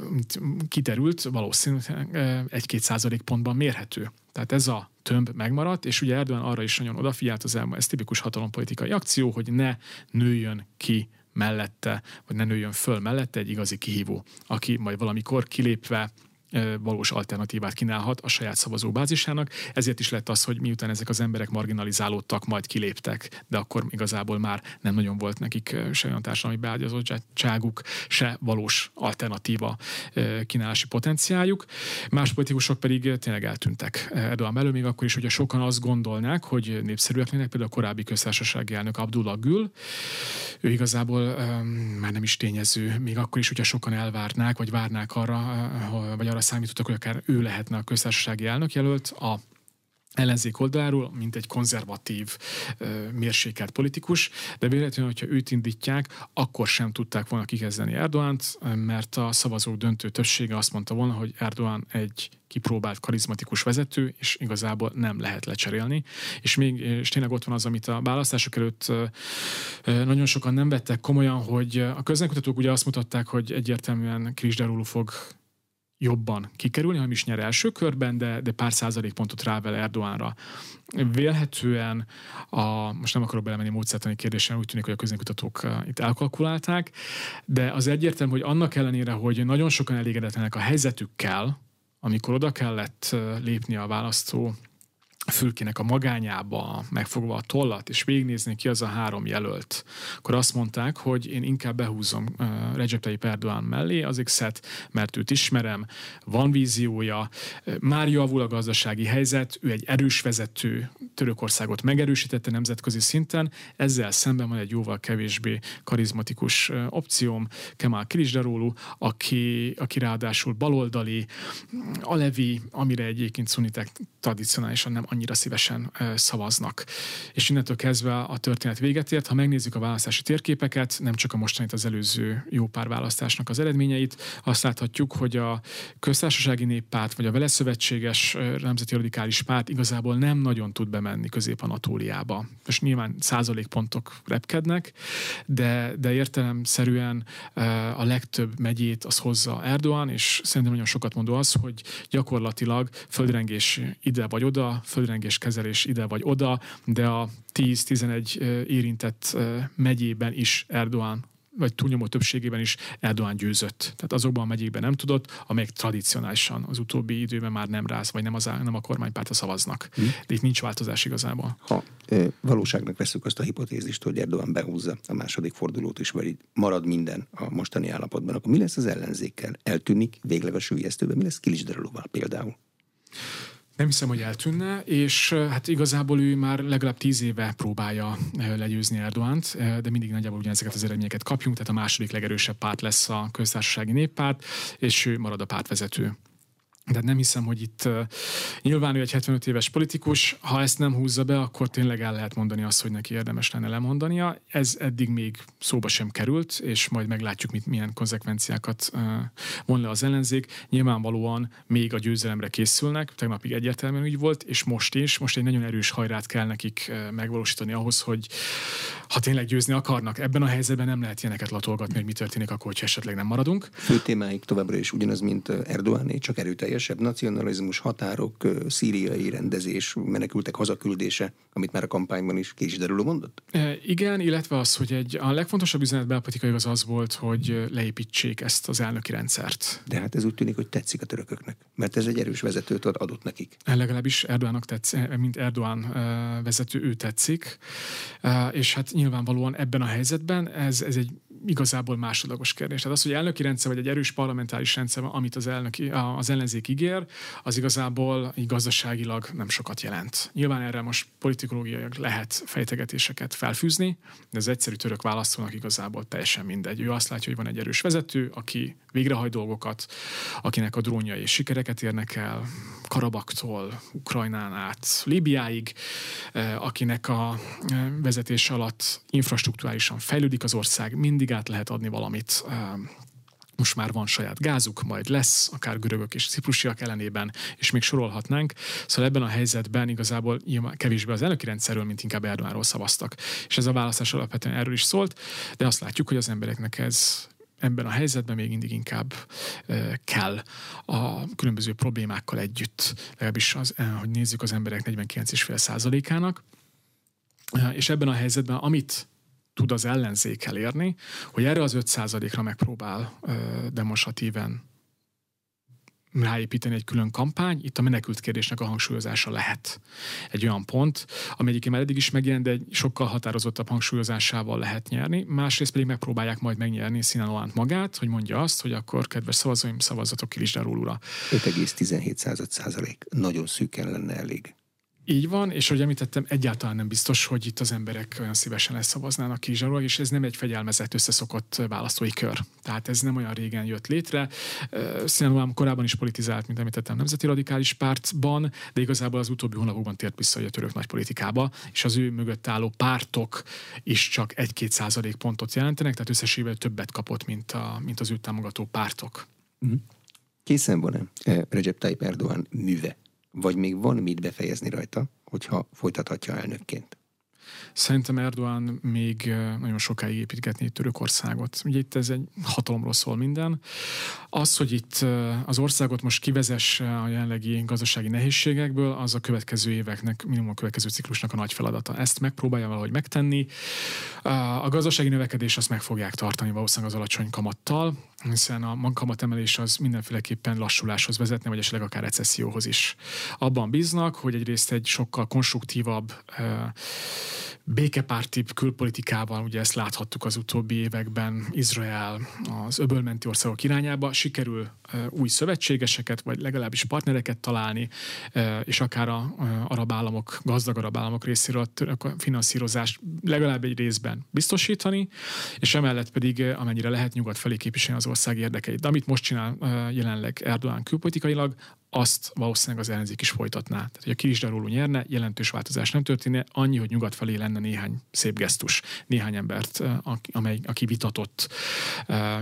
kiderült valószínűleg egy-két százalék pontban mérhető. Tehát ez a tömb megmaradt, és ugye Erdogan arra is nagyon odafigyelt az elmúlt, ez tipikus hatalompolitikai akció, hogy ne nőjön ki mellette, vagy ne nőjön föl mellette egy igazi kihívó, aki majd valamikor kilépve valós alternatívát kínálhat a saját szavazóbázisának. Ezért is lett az, hogy miután ezek az emberek marginalizálódtak, majd kiléptek, de akkor igazából már nem nagyon volt nekik se olyan társadalmi beágyazottságuk, se valós alternatíva kínálási potenciáljuk. Más politikusok pedig tényleg eltűntek Erdogan belül, még akkor is, hogyha sokan azt gondolnák, hogy népszerűek lennek, például a korábbi köztársasági elnök Abdullah Gül, ő igazából um, már nem is tényező, még akkor is, hogyha sokan elvárnák, vagy várnák arra, vagy arra számítottak, hogy akár ő lehetne a köztársasági elnök jelölt, a ellenzék oldaláról, mint egy konzervatív, mérsékelt politikus, de véletlenül, hogyha őt indítják, akkor sem tudták volna kikezdeni Erdoánt, mert a szavazók döntő többsége azt mondta volna, hogy Erdoğan egy kipróbált karizmatikus vezető, és igazából nem lehet lecserélni. És még és tényleg ott van az, amit a választások előtt nagyon sokan nem vettek komolyan, hogy a közönkutatók ugye azt mutatták, hogy egyértelműen Krisdarulu fog jobban kikerülni, ha is nyer első körben, de, de pár százalékpontot rável Erdoánra. Vélhetően, a, most nem akarok belemenni módszertani kérdésen, úgy tűnik, hogy a közönkutatók itt elkalkulálták, de az egyértelmű, hogy annak ellenére, hogy nagyon sokan elégedetlenek a helyzetükkel, amikor oda kellett lépni a választó fülkének a magányába megfogva a tollat, és végignézni ki az a három jelölt, akkor azt mondták, hogy én inkább behúzom uh, Recep Tayyip Erdogan mellé az X-et, mert őt ismerem, van víziója, már javul a gazdasági helyzet, ő egy erős vezető, Törökországot megerősítette nemzetközi szinten, ezzel szemben van egy jóval kevésbé karizmatikus opcióm, Kemal Kilisdaroglu, aki, aki ráadásul baloldali, alevi, amire egyébként szunitek tradicionálisan nem annyira szívesen szavaznak. És innentől kezdve a történet véget ért. Ha megnézzük a választási térképeket, nem csak a mostanit, az előző jó pár választásnak az eredményeit, azt láthatjuk, hogy a köztársasági néppárt vagy a vele szövetséges nemzeti radikális párt igazából nem nagyon tud bemenni Közép-Anatóliába. Most nyilván százalékpontok repkednek, de, de értelemszerűen a legtöbb megyét az hozza Erdoğan, és szerintem nagyon sokat mondó az, hogy gyakorlatilag földrengés ide vagy oda, földrengés kezelés ide vagy oda, de a 10-11 érintett megyében is Erdoğan vagy túlnyomó többségében is Erdoğan győzött. Tehát azokban a megyékben nem tudott, amelyek tradicionálisan az utóbbi időben már nem ráz, vagy nem, az, nem a kormánypártra szavaznak. Hmm. De itt nincs változás igazából. Ha e, valóságnak veszük azt a hipotézist, hogy Erdogan behúzza a második fordulót is, vagy marad minden a mostani állapotban, akkor mi lesz az ellenzékkel? Eltűnik végleg a sülyeztőben? Mi lesz Kilisdarolóval például? Nem hiszem, hogy eltűnne, és hát igazából ő már legalább tíz éve próbálja legyőzni Erdoánt, de mindig nagyjából ugyanezeket az eredményeket kapjunk, tehát a második legerősebb párt lesz a köztársasági néppárt, és ő marad a pártvezető. De nem hiszem, hogy itt nyilván ő egy 75 éves politikus, ha ezt nem húzza be, akkor tényleg el lehet mondani azt, hogy neki érdemes lenne lemondania. Ez eddig még szóba sem került, és majd meglátjuk, mit, milyen konzekvenciákat von le az ellenzék. Nyilvánvalóan még a győzelemre készülnek, tegnapig egyértelműen úgy volt, és most is, most egy nagyon erős hajrát kell nekik megvalósítani ahhoz, hogy ha tényleg győzni akarnak, ebben a helyzetben nem lehet ilyeneket latolgatni, hogy mi történik akkor, hogyha esetleg nem maradunk. Fő témáik továbbra is ugyanaz, mint Erdogané, csak erőteljes erőteljesebb nacionalizmus, határok, szíriai rendezés, menekültek hazaküldése, amit már a kampányban is Késderülő mondott? E, igen, illetve az, hogy egy, a legfontosabb üzenet belpolitikai az az volt, hogy leépítsék ezt az elnöki rendszert. De hát ez úgy tűnik, hogy tetszik a törököknek, mert ez egy erős vezetőt ad, adott nekik. Legalábbis Erdoának tetszik, mint Erdoğan vezető, ő tetszik, és hát nyilvánvalóan ebben a helyzetben ez, ez egy igazából másodlagos kérdés. Tehát az, hogy elnöki rendszer vagy egy erős parlamentáris rendszer, amit az, elnöki, az ellenzék ígér, az igazából így gazdaságilag nem sokat jelent. Nyilván erre most politikológiailag lehet fejtegetéseket felfűzni, de az egyszerű török választónak igazából teljesen mindegy. Ő azt látja, hogy van egy erős vezető, aki végrehajt dolgokat, akinek a drónjai sikereket érnek el, Karabaktól, Ukrajnán át, Líbiáig, eh, akinek a eh, vezetés alatt infrastruktúrálisan fejlődik az ország, mindig át lehet adni valamit eh, most már van saját gázuk, majd lesz, akár görögök és ciprusiak ellenében, és még sorolhatnánk. Szóval ebben a helyzetben igazából kevésbé az elnöki rendszerről, mint inkább Erdoganról szavaztak. És ez a választás alapvetően erről is szólt, de azt látjuk, hogy az embereknek ez ebben a helyzetben még mindig inkább kell a különböző problémákkal együtt, legalábbis az, hogy nézzük az emberek 49,5%-ának. És ebben a helyzetben, amit tud az ellenzék elérni, hogy erre az 5%-ra megpróbál demonstratíven ráépíteni egy külön kampány, itt a menekült kérdésnek a hangsúlyozása lehet egy olyan pont, ami egyébként már eddig is megjelent, de egy sokkal határozottabb hangsúlyozásával lehet nyerni, másrészt pedig megpróbálják majd megnyerni Sinan magát, hogy mondja azt, hogy akkor kedves szavazóim, szavazatok ki Lisdár úrra. 5,17 százalék. Nagyon szűken lenne elég. Így van, és ahogy említettem, egyáltalán nem biztos, hogy itt az emberek olyan szívesen leszavaznának Kizsaról, és ez nem egy fegyelmezett, összeszokott választói kör. Tehát ez nem olyan régen jött létre. Színálom korábban is politizált, mint említettem, Nemzeti Radikális Pártban, de igazából az utóbbi hónapokban tért vissza a török nagypolitikába, és az ő mögött álló pártok is csak egy-két százalék pontot jelentenek, tehát összességében többet kapott, mint, a, mint az ő támogató pártok. Mhm. Készen van-e Recep Tayyip Erdogan műve? Vagy még van mit befejezni rajta, hogyha folytathatja elnökként? Szerintem Erdoğan még nagyon sokáig építgetni Törökországot. Ugye itt ez egy hatalomról szól minden. Az, hogy itt az országot most kivezesse a jelenlegi gazdasági nehézségekből, az a következő éveknek, minimum a következő ciklusnak a nagy feladata. Ezt megpróbálja valahogy megtenni. A gazdasági növekedés azt meg fogják tartani valószínűleg az alacsony kamattal, hiszen a kamatemelés az mindenféleképpen lassuláshoz vezetne, vagy esetleg akár recesszióhoz is. Abban bíznak, hogy egyrészt egy sokkal konstruktívabb békepárti külpolitikával, ugye ezt láthattuk az utóbbi években, Izrael az öbölmenti országok irányába, sikerül új szövetségeseket, vagy legalábbis partnereket találni, és akár a arab államok, gazdag arab államok részéről a finanszírozást legalább egy részben biztosítani, és emellett pedig amennyire lehet nyugat felé képviselni az ország érdekeit. De amit most csinál jelenleg Erdogan külpolitikailag, azt valószínűleg az ellenzék is folytatná. Tehát, hogy a Kirisdaruló nyerne, jelentős változás nem történne, annyi, hogy nyugat felé lenne néhány szép gesztus, néhány embert, amely, aki vitatott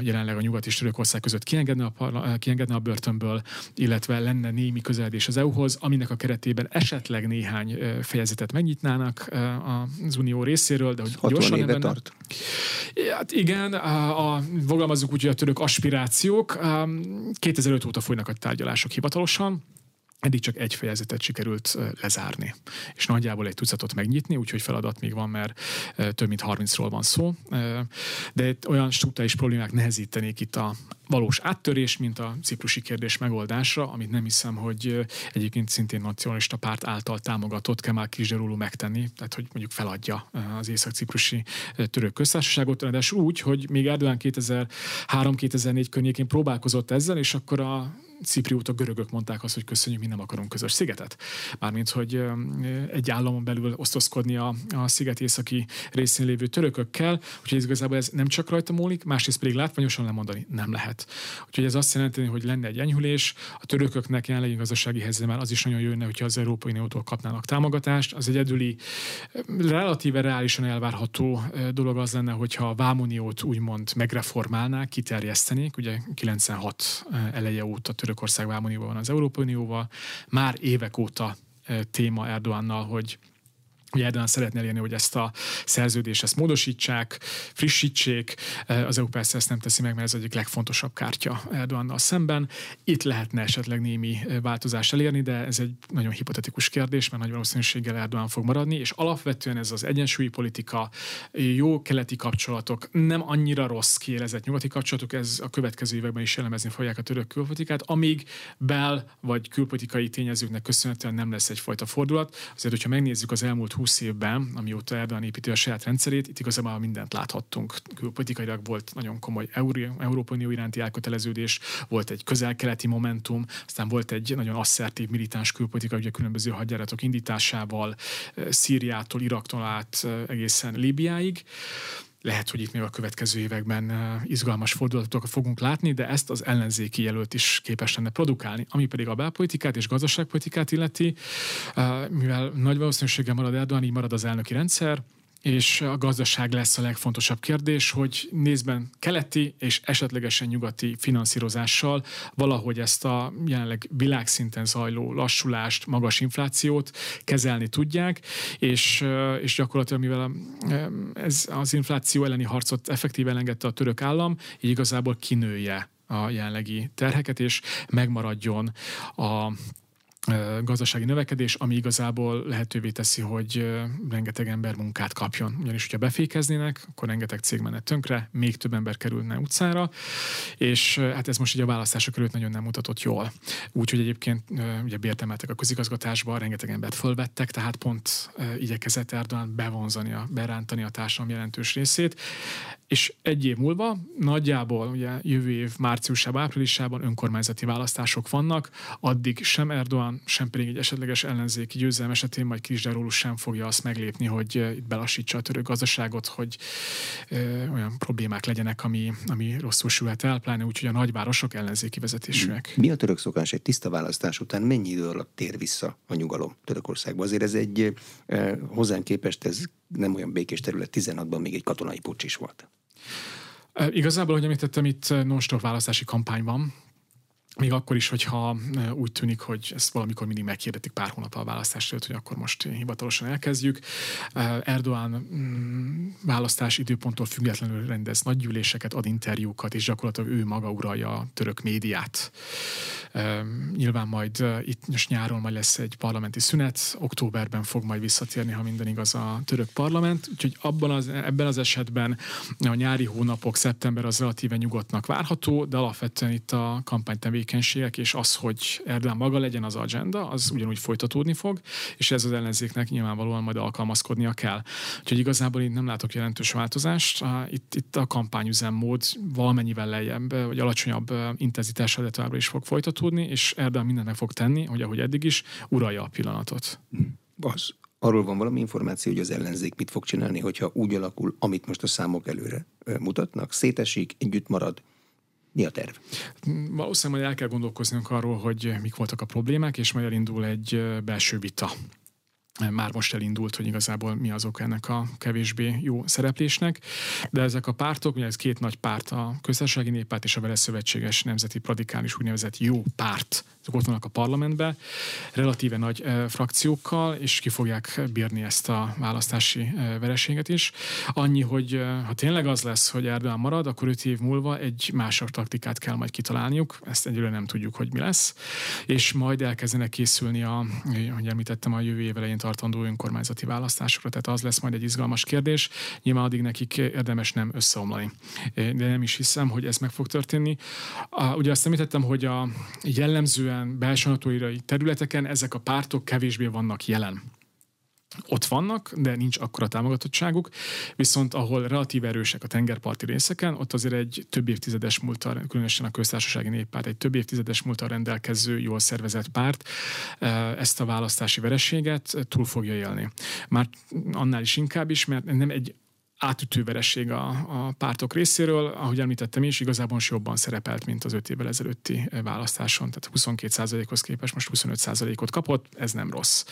jelenleg a nyugat és Törökország között kiengedne a, kiengedne a börtönből, illetve lenne némi közeledés az EU-hoz, aminek a keretében esetleg néhány fejezetet megnyitnának az Unió részéről, de hogy gyorsan éve tart. Hát igen, a, a, fogalmazunk úgy, hogy a török aspirációk 2005 óta folynak a tárgyalások hivatalosan, Eddig csak egy fejezetet sikerült lezárni, és nagyjából egy tucatot megnyitni, úgyhogy feladat még van, mert több mint 30-ról van szó. De olyan struktúrális problémák nehezítenék itt a valós áttörés, mint a ciprusi kérdés megoldása, amit nem hiszem, hogy egyébként szintén nacionalista párt által támogatott Kemal Kizserulu megtenni, tehát hogy mondjuk feladja az észak-ciprusi török köztársaságot, de úgy, hogy még Erdogan 2003-2004 környékén próbálkozott ezzel, és akkor a cipriótok, görögök mondták azt, hogy köszönjük, mi nem akarunk közös szigetet. Mármint, hogy egy államon belül osztozkodni a, a sziget északi részén lévő törökökkel, úgyhogy ez igazából ez nem csak rajta múlik, másrészt pedig látványosan lemondani nem lehet. Úgyhogy ez azt jelenti, hogy lenne egy enyhülés, a törököknek jelenlegi gazdasági helyzetben az is nagyon jönne, hogyha az Európai Uniótól kapnának támogatást. Az egy egyedüli, relatíve reálisan elvárható dolog az lenne, hogyha a Vámuniót úgymond megreformálnák, kiterjesztenék, ugye 96 eleje óta Törökország vámunióban van az Európai Unióval. Már évek óta téma Erdoánnal, hogy Ugye Erdogan szeretne elérni, hogy ezt a szerződést ezt módosítsák, frissítsék. Az EU persze ezt nem teszi meg, mert ez egyik legfontosabb kártya Erdogannal szemben. Itt lehetne esetleg némi változást elérni, de ez egy nagyon hipotetikus kérdés, mert nagy valószínűséggel Erdogan fog maradni, és alapvetően ez az egyensúlyi politika, jó keleti kapcsolatok, nem annyira rossz kiélezett nyugati kapcsolatok, ez a következő években is jellemezni fogják a török külpolitikát, amíg bel vagy külpolitikai tényezőknek köszönhetően nem lesz egyfajta fordulat. Azért, hogyha megnézzük az elmúlt 20 évben, amióta Erdogan építi a saját rendszerét, itt igazából mindent láthattunk. Külpolitikailag volt nagyon komoly Európai Unió iránti elköteleződés, volt egy közel-keleti momentum, aztán volt egy nagyon asszertív militáns külpolitika, ugye különböző hadjáratok indításával, eh, Szíriától, Iraktól át eh, egészen Líbiáig. Lehet, hogy itt még a következő években izgalmas fordulatokat fogunk látni, de ezt az ellenzéki jelölt is képes lenne produkálni. Ami pedig a belpolitikát és gazdaságpolitikát illeti, mivel nagy valószínűséggel marad Erdogan, így marad az elnöki rendszer, és a gazdaság lesz a legfontosabb kérdés, hogy nézben keleti és esetlegesen nyugati finanszírozással valahogy ezt a jelenleg világszinten zajló lassulást, magas inflációt kezelni tudják, és, és gyakorlatilag mivel ez az infláció elleni harcot effektíven engedte a török állam, így igazából kinője a jelenlegi terheket, és megmaradjon a gazdasági növekedés, ami igazából lehetővé teszi, hogy rengeteg ember munkát kapjon. Ugyanis, hogyha befékeznének, akkor rengeteg cég menne tönkre, még több ember kerülne utcára, és hát ez most ugye a választások előtt nagyon nem mutatott jól. Úgyhogy egyébként ugye bért emeltek a közigazgatásba, rengeteg embert fölvettek, tehát pont igyekezett Erdogan bevonzani, a, berántani a társadalom jelentős részét, és egy év múlva, nagyjából ugye jövő év márciusában, áprilisában önkormányzati választások vannak, addig sem Erdogan, Sem pedig egy esetleges ellenzéki győzelem esetén majd Kisderólus sem fogja azt meglépni, hogy itt belassítsa a török gazdaságot, hogy ö, olyan problémák legyenek, ami, ami rosszul sülhet el, pláne úgy, hogy a nagyvárosok ellenzéki vezetésűek. Mi a török szokás egy tiszta választás után mennyi idő alatt tér vissza a nyugalom Törökországba? Azért ez egy eh, hozzánk képest ez nem olyan békés terület, 16-ban még egy katonai pucs is volt. Igazából, hogy említettem, itt non-stop választási kampány van, még akkor is, hogyha úgy tűnik, hogy ezt valamikor mindig meghirdetik pár hónap a választás előtt, hogy akkor most hivatalosan elkezdjük. Erdoğan mm, választás időponttól függetlenül rendez nagygyűléseket, ad interjúkat, és gyakorlatilag ő maga uralja a török médiát. Nyilván majd itt most nyáron majd lesz egy parlamenti szünet, októberben fog majd visszatérni, ha minden igaz a török parlament, úgyhogy abban az, ebben az esetben a nyári hónapok, szeptember az relatíve nyugodtnak várható, de alapvetően itt a kampánytevékenység tevékenységek, és az, hogy Erdán maga legyen az agenda, az ugyanúgy folytatódni fog, és ez az ellenzéknek nyilvánvalóan majd alkalmazkodnia kell. Úgyhogy igazából itt nem látok jelentős változást. Itt, itt a kampányüzemmód valamennyivel lejjebb, vagy alacsonyabb intenzitással, de továbbra is fog folytatódni, és Erdán mindent fog tenni, hogy ahogy eddig is, uralja a pillanatot. Az arról van valami információ, hogy az ellenzék mit fog csinálni, hogyha úgy alakul, amit most a számok előre mutatnak, szétesik, együtt marad, mi a terv? Valószínűleg majd el kell gondolkoznunk arról, hogy mik voltak a problémák, és majd elindul egy belső vita már most elindult, hogy igazából mi azok ennek a kevésbé jó szereplésnek, de ezek a pártok, ugye ez két nagy párt, a Köztársasági Néppárt és a vele szövetséges nemzeti radikális úgynevezett jó párt, azok ott vannak a parlamentben, relatíve nagy e, frakciókkal, és ki fogják bírni ezt a választási e, vereséget is. Annyi, hogy e, ha tényleg az lesz, hogy Erdogan marad, akkor öt év múlva egy mások taktikát kell majd kitalálniuk, ezt egyről nem tudjuk, hogy mi lesz, és majd elkezdenek készülni a, hogy említettem, a jövő év elején tartandó önkormányzati választásokra, tehát az lesz majd egy izgalmas kérdés. Nyilván addig nekik érdemes nem összeomlani. De nem is hiszem, hogy ez meg fog történni. Ugye azt említettem, hogy a jellemzően belső területeken ezek a pártok kevésbé vannak jelen ott vannak, de nincs akkora támogatottságuk, viszont ahol relatív erősek a tengerparti részeken, ott azért egy több évtizedes múltal, különösen a köztársasági néppárt, egy több évtizedes múltal rendelkező, jól szervezett párt ezt a választási verességet túl fogja élni. Már annál is inkább is, mert nem egy átütő vereség a, a pártok részéről, ahogy említettem is, igazából is jobban szerepelt, mint az öt évvel ezelőtti választáson, tehát 22%-hoz képest most 25%-ot kapott, ez nem rossz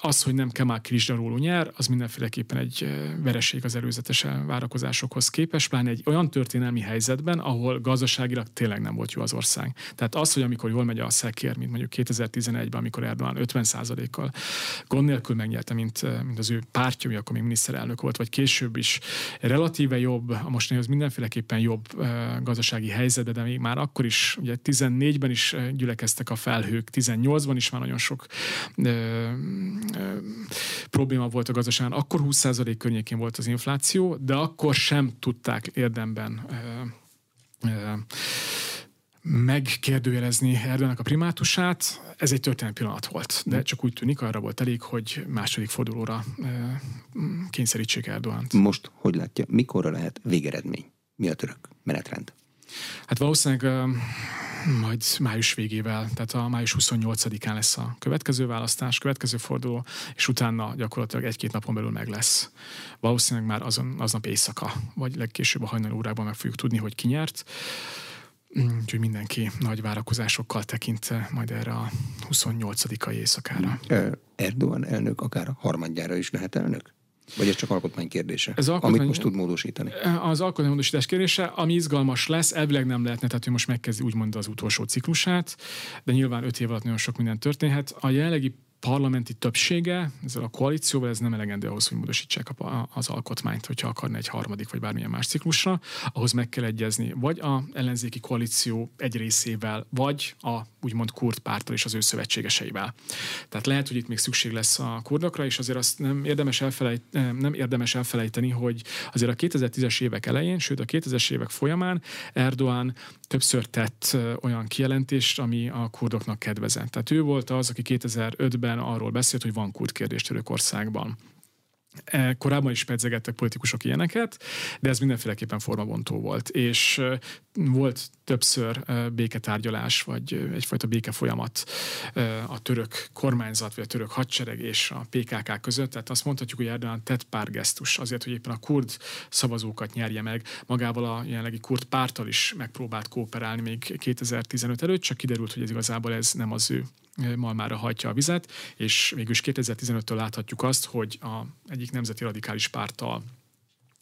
az, hogy nem Kemal Krisdaróló nyer, az mindenféleképpen egy vereség az előzetes várakozásokhoz képest, pláne egy olyan történelmi helyzetben, ahol gazdaságilag tényleg nem volt jó az ország. Tehát az, hogy amikor jól megy a szekér, mint mondjuk 2011-ben, amikor Erdogan 50%-kal gond nélkül megnyerte, mint, mint az ő pártja, akkor még miniszterelnök volt, vagy később is relatíve jobb, a mostanihoz mindenféleképpen jobb gazdasági helyzet, de még már akkor is, ugye 14-ben is gyülekeztek a felhők, 18-ban is már nagyon sok probléma volt a gazdaságban. Akkor 20% környékén volt az infláció, de akkor sem tudták érdemben megkérdőjelezni Erdoganak a primátusát. Ez egy történelmi pillanat volt, de csak úgy tűnik, arra volt elég, hogy második fordulóra kényszerítsék Erdogant. Most hogy látja, mikorra lehet végeredmény? Mi a török menetrend? Hát valószínűleg majd május végével, tehát a május 28-án lesz a következő választás, következő forduló, és utána gyakorlatilag egy-két napon belül meg lesz. Valószínűleg már azon, aznap éjszaka, vagy legkésőbb a hajnali órában meg fogjuk tudni, hogy ki nyert. Úgyhogy mindenki nagy várakozásokkal tekint majd erre a 28-ai éjszakára. Erdogan elnök akár harmadjára is lehet elnök? Vagy ez csak alkotmány kérdése? Ez alkotmány... Amit most tud módosítani? Az alkotmánymódosítás kérdése, ami izgalmas lesz, elvileg nem lehetne, tehát ő most megkezdi úgymond az utolsó ciklusát, de nyilván öt év alatt nagyon sok minden történhet. A jelenlegi parlamenti többsége, ezzel a koalícióval ez nem elegendő ahhoz, hogy módosítsák az alkotmányt, hogyha akarna egy harmadik vagy bármilyen más ciklusra, ahhoz meg kell egyezni vagy a ellenzéki koalíció egy részével, vagy a úgymond kurd párttal és az ő szövetségeseivel. Tehát lehet, hogy itt még szükség lesz a kurdokra, és azért azt nem érdemes, elfelejt, nem érdemes elfelejteni, hogy azért a 2010-es évek elején, sőt a 2000-es évek folyamán Erdoğan többször tett olyan kijelentést, ami a kurdoknak kedvezett. Tehát ő volt az, aki 2005-ben arról beszélt, hogy van kurd kérdés Törökországban. E, korábban is pedzegettek politikusok ilyeneket, de ez mindenféleképpen formabontó volt. És volt többször béketárgyalás, vagy egyfajta béke folyamat a török kormányzat, vagy a török hadsereg és a PKK között. Tehát azt mondhatjuk, hogy Erdogan tett pár gesztus azért, hogy éppen a kurd szavazókat nyerje meg. Magával a jelenlegi kurd pártal is megpróbált kooperálni még 2015 előtt, csak kiderült, hogy ez igazából ez nem az ő malmára hajtja a vizet, és mégis 2015-től láthatjuk azt, hogy a egyik nemzeti radikális párttal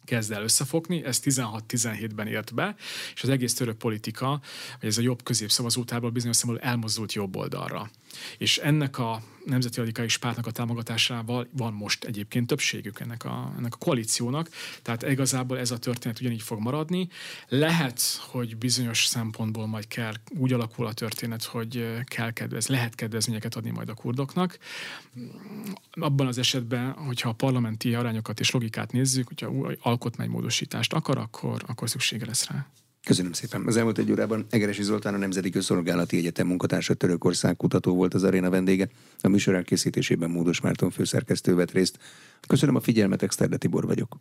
kezd el összefogni, ez 16-17-ben ért be, és az egész török politika, vagy ez a jobb közép szavazótából bizonyos szempontból elmozdult jobb oldalra. És ennek a nemzeti radikális pártnak a támogatásával van most egyébként többségük ennek a, ennek a koalíciónak, tehát igazából ez a történet ugyanígy fog maradni. Lehet, hogy bizonyos szempontból majd kell, úgy alakul a történet, hogy kell kedvez, lehet kedvezményeket adni majd a kurdoknak. Abban az esetben, hogyha a parlamenti arányokat és logikát nézzük, hogyha alkotmánymódosítást akar, akkor, akkor szüksége lesz rá. Köszönöm szépen. Az elmúlt egy órában Egeresi Zoltán, a Nemzeti Közszolgálati Egyetem munkatársa Törökország kutató volt az aréna vendége. A műsor elkészítésében Módos Márton főszerkesztő vett részt. Köszönöm a figyelmet, Exterde Tibor vagyok.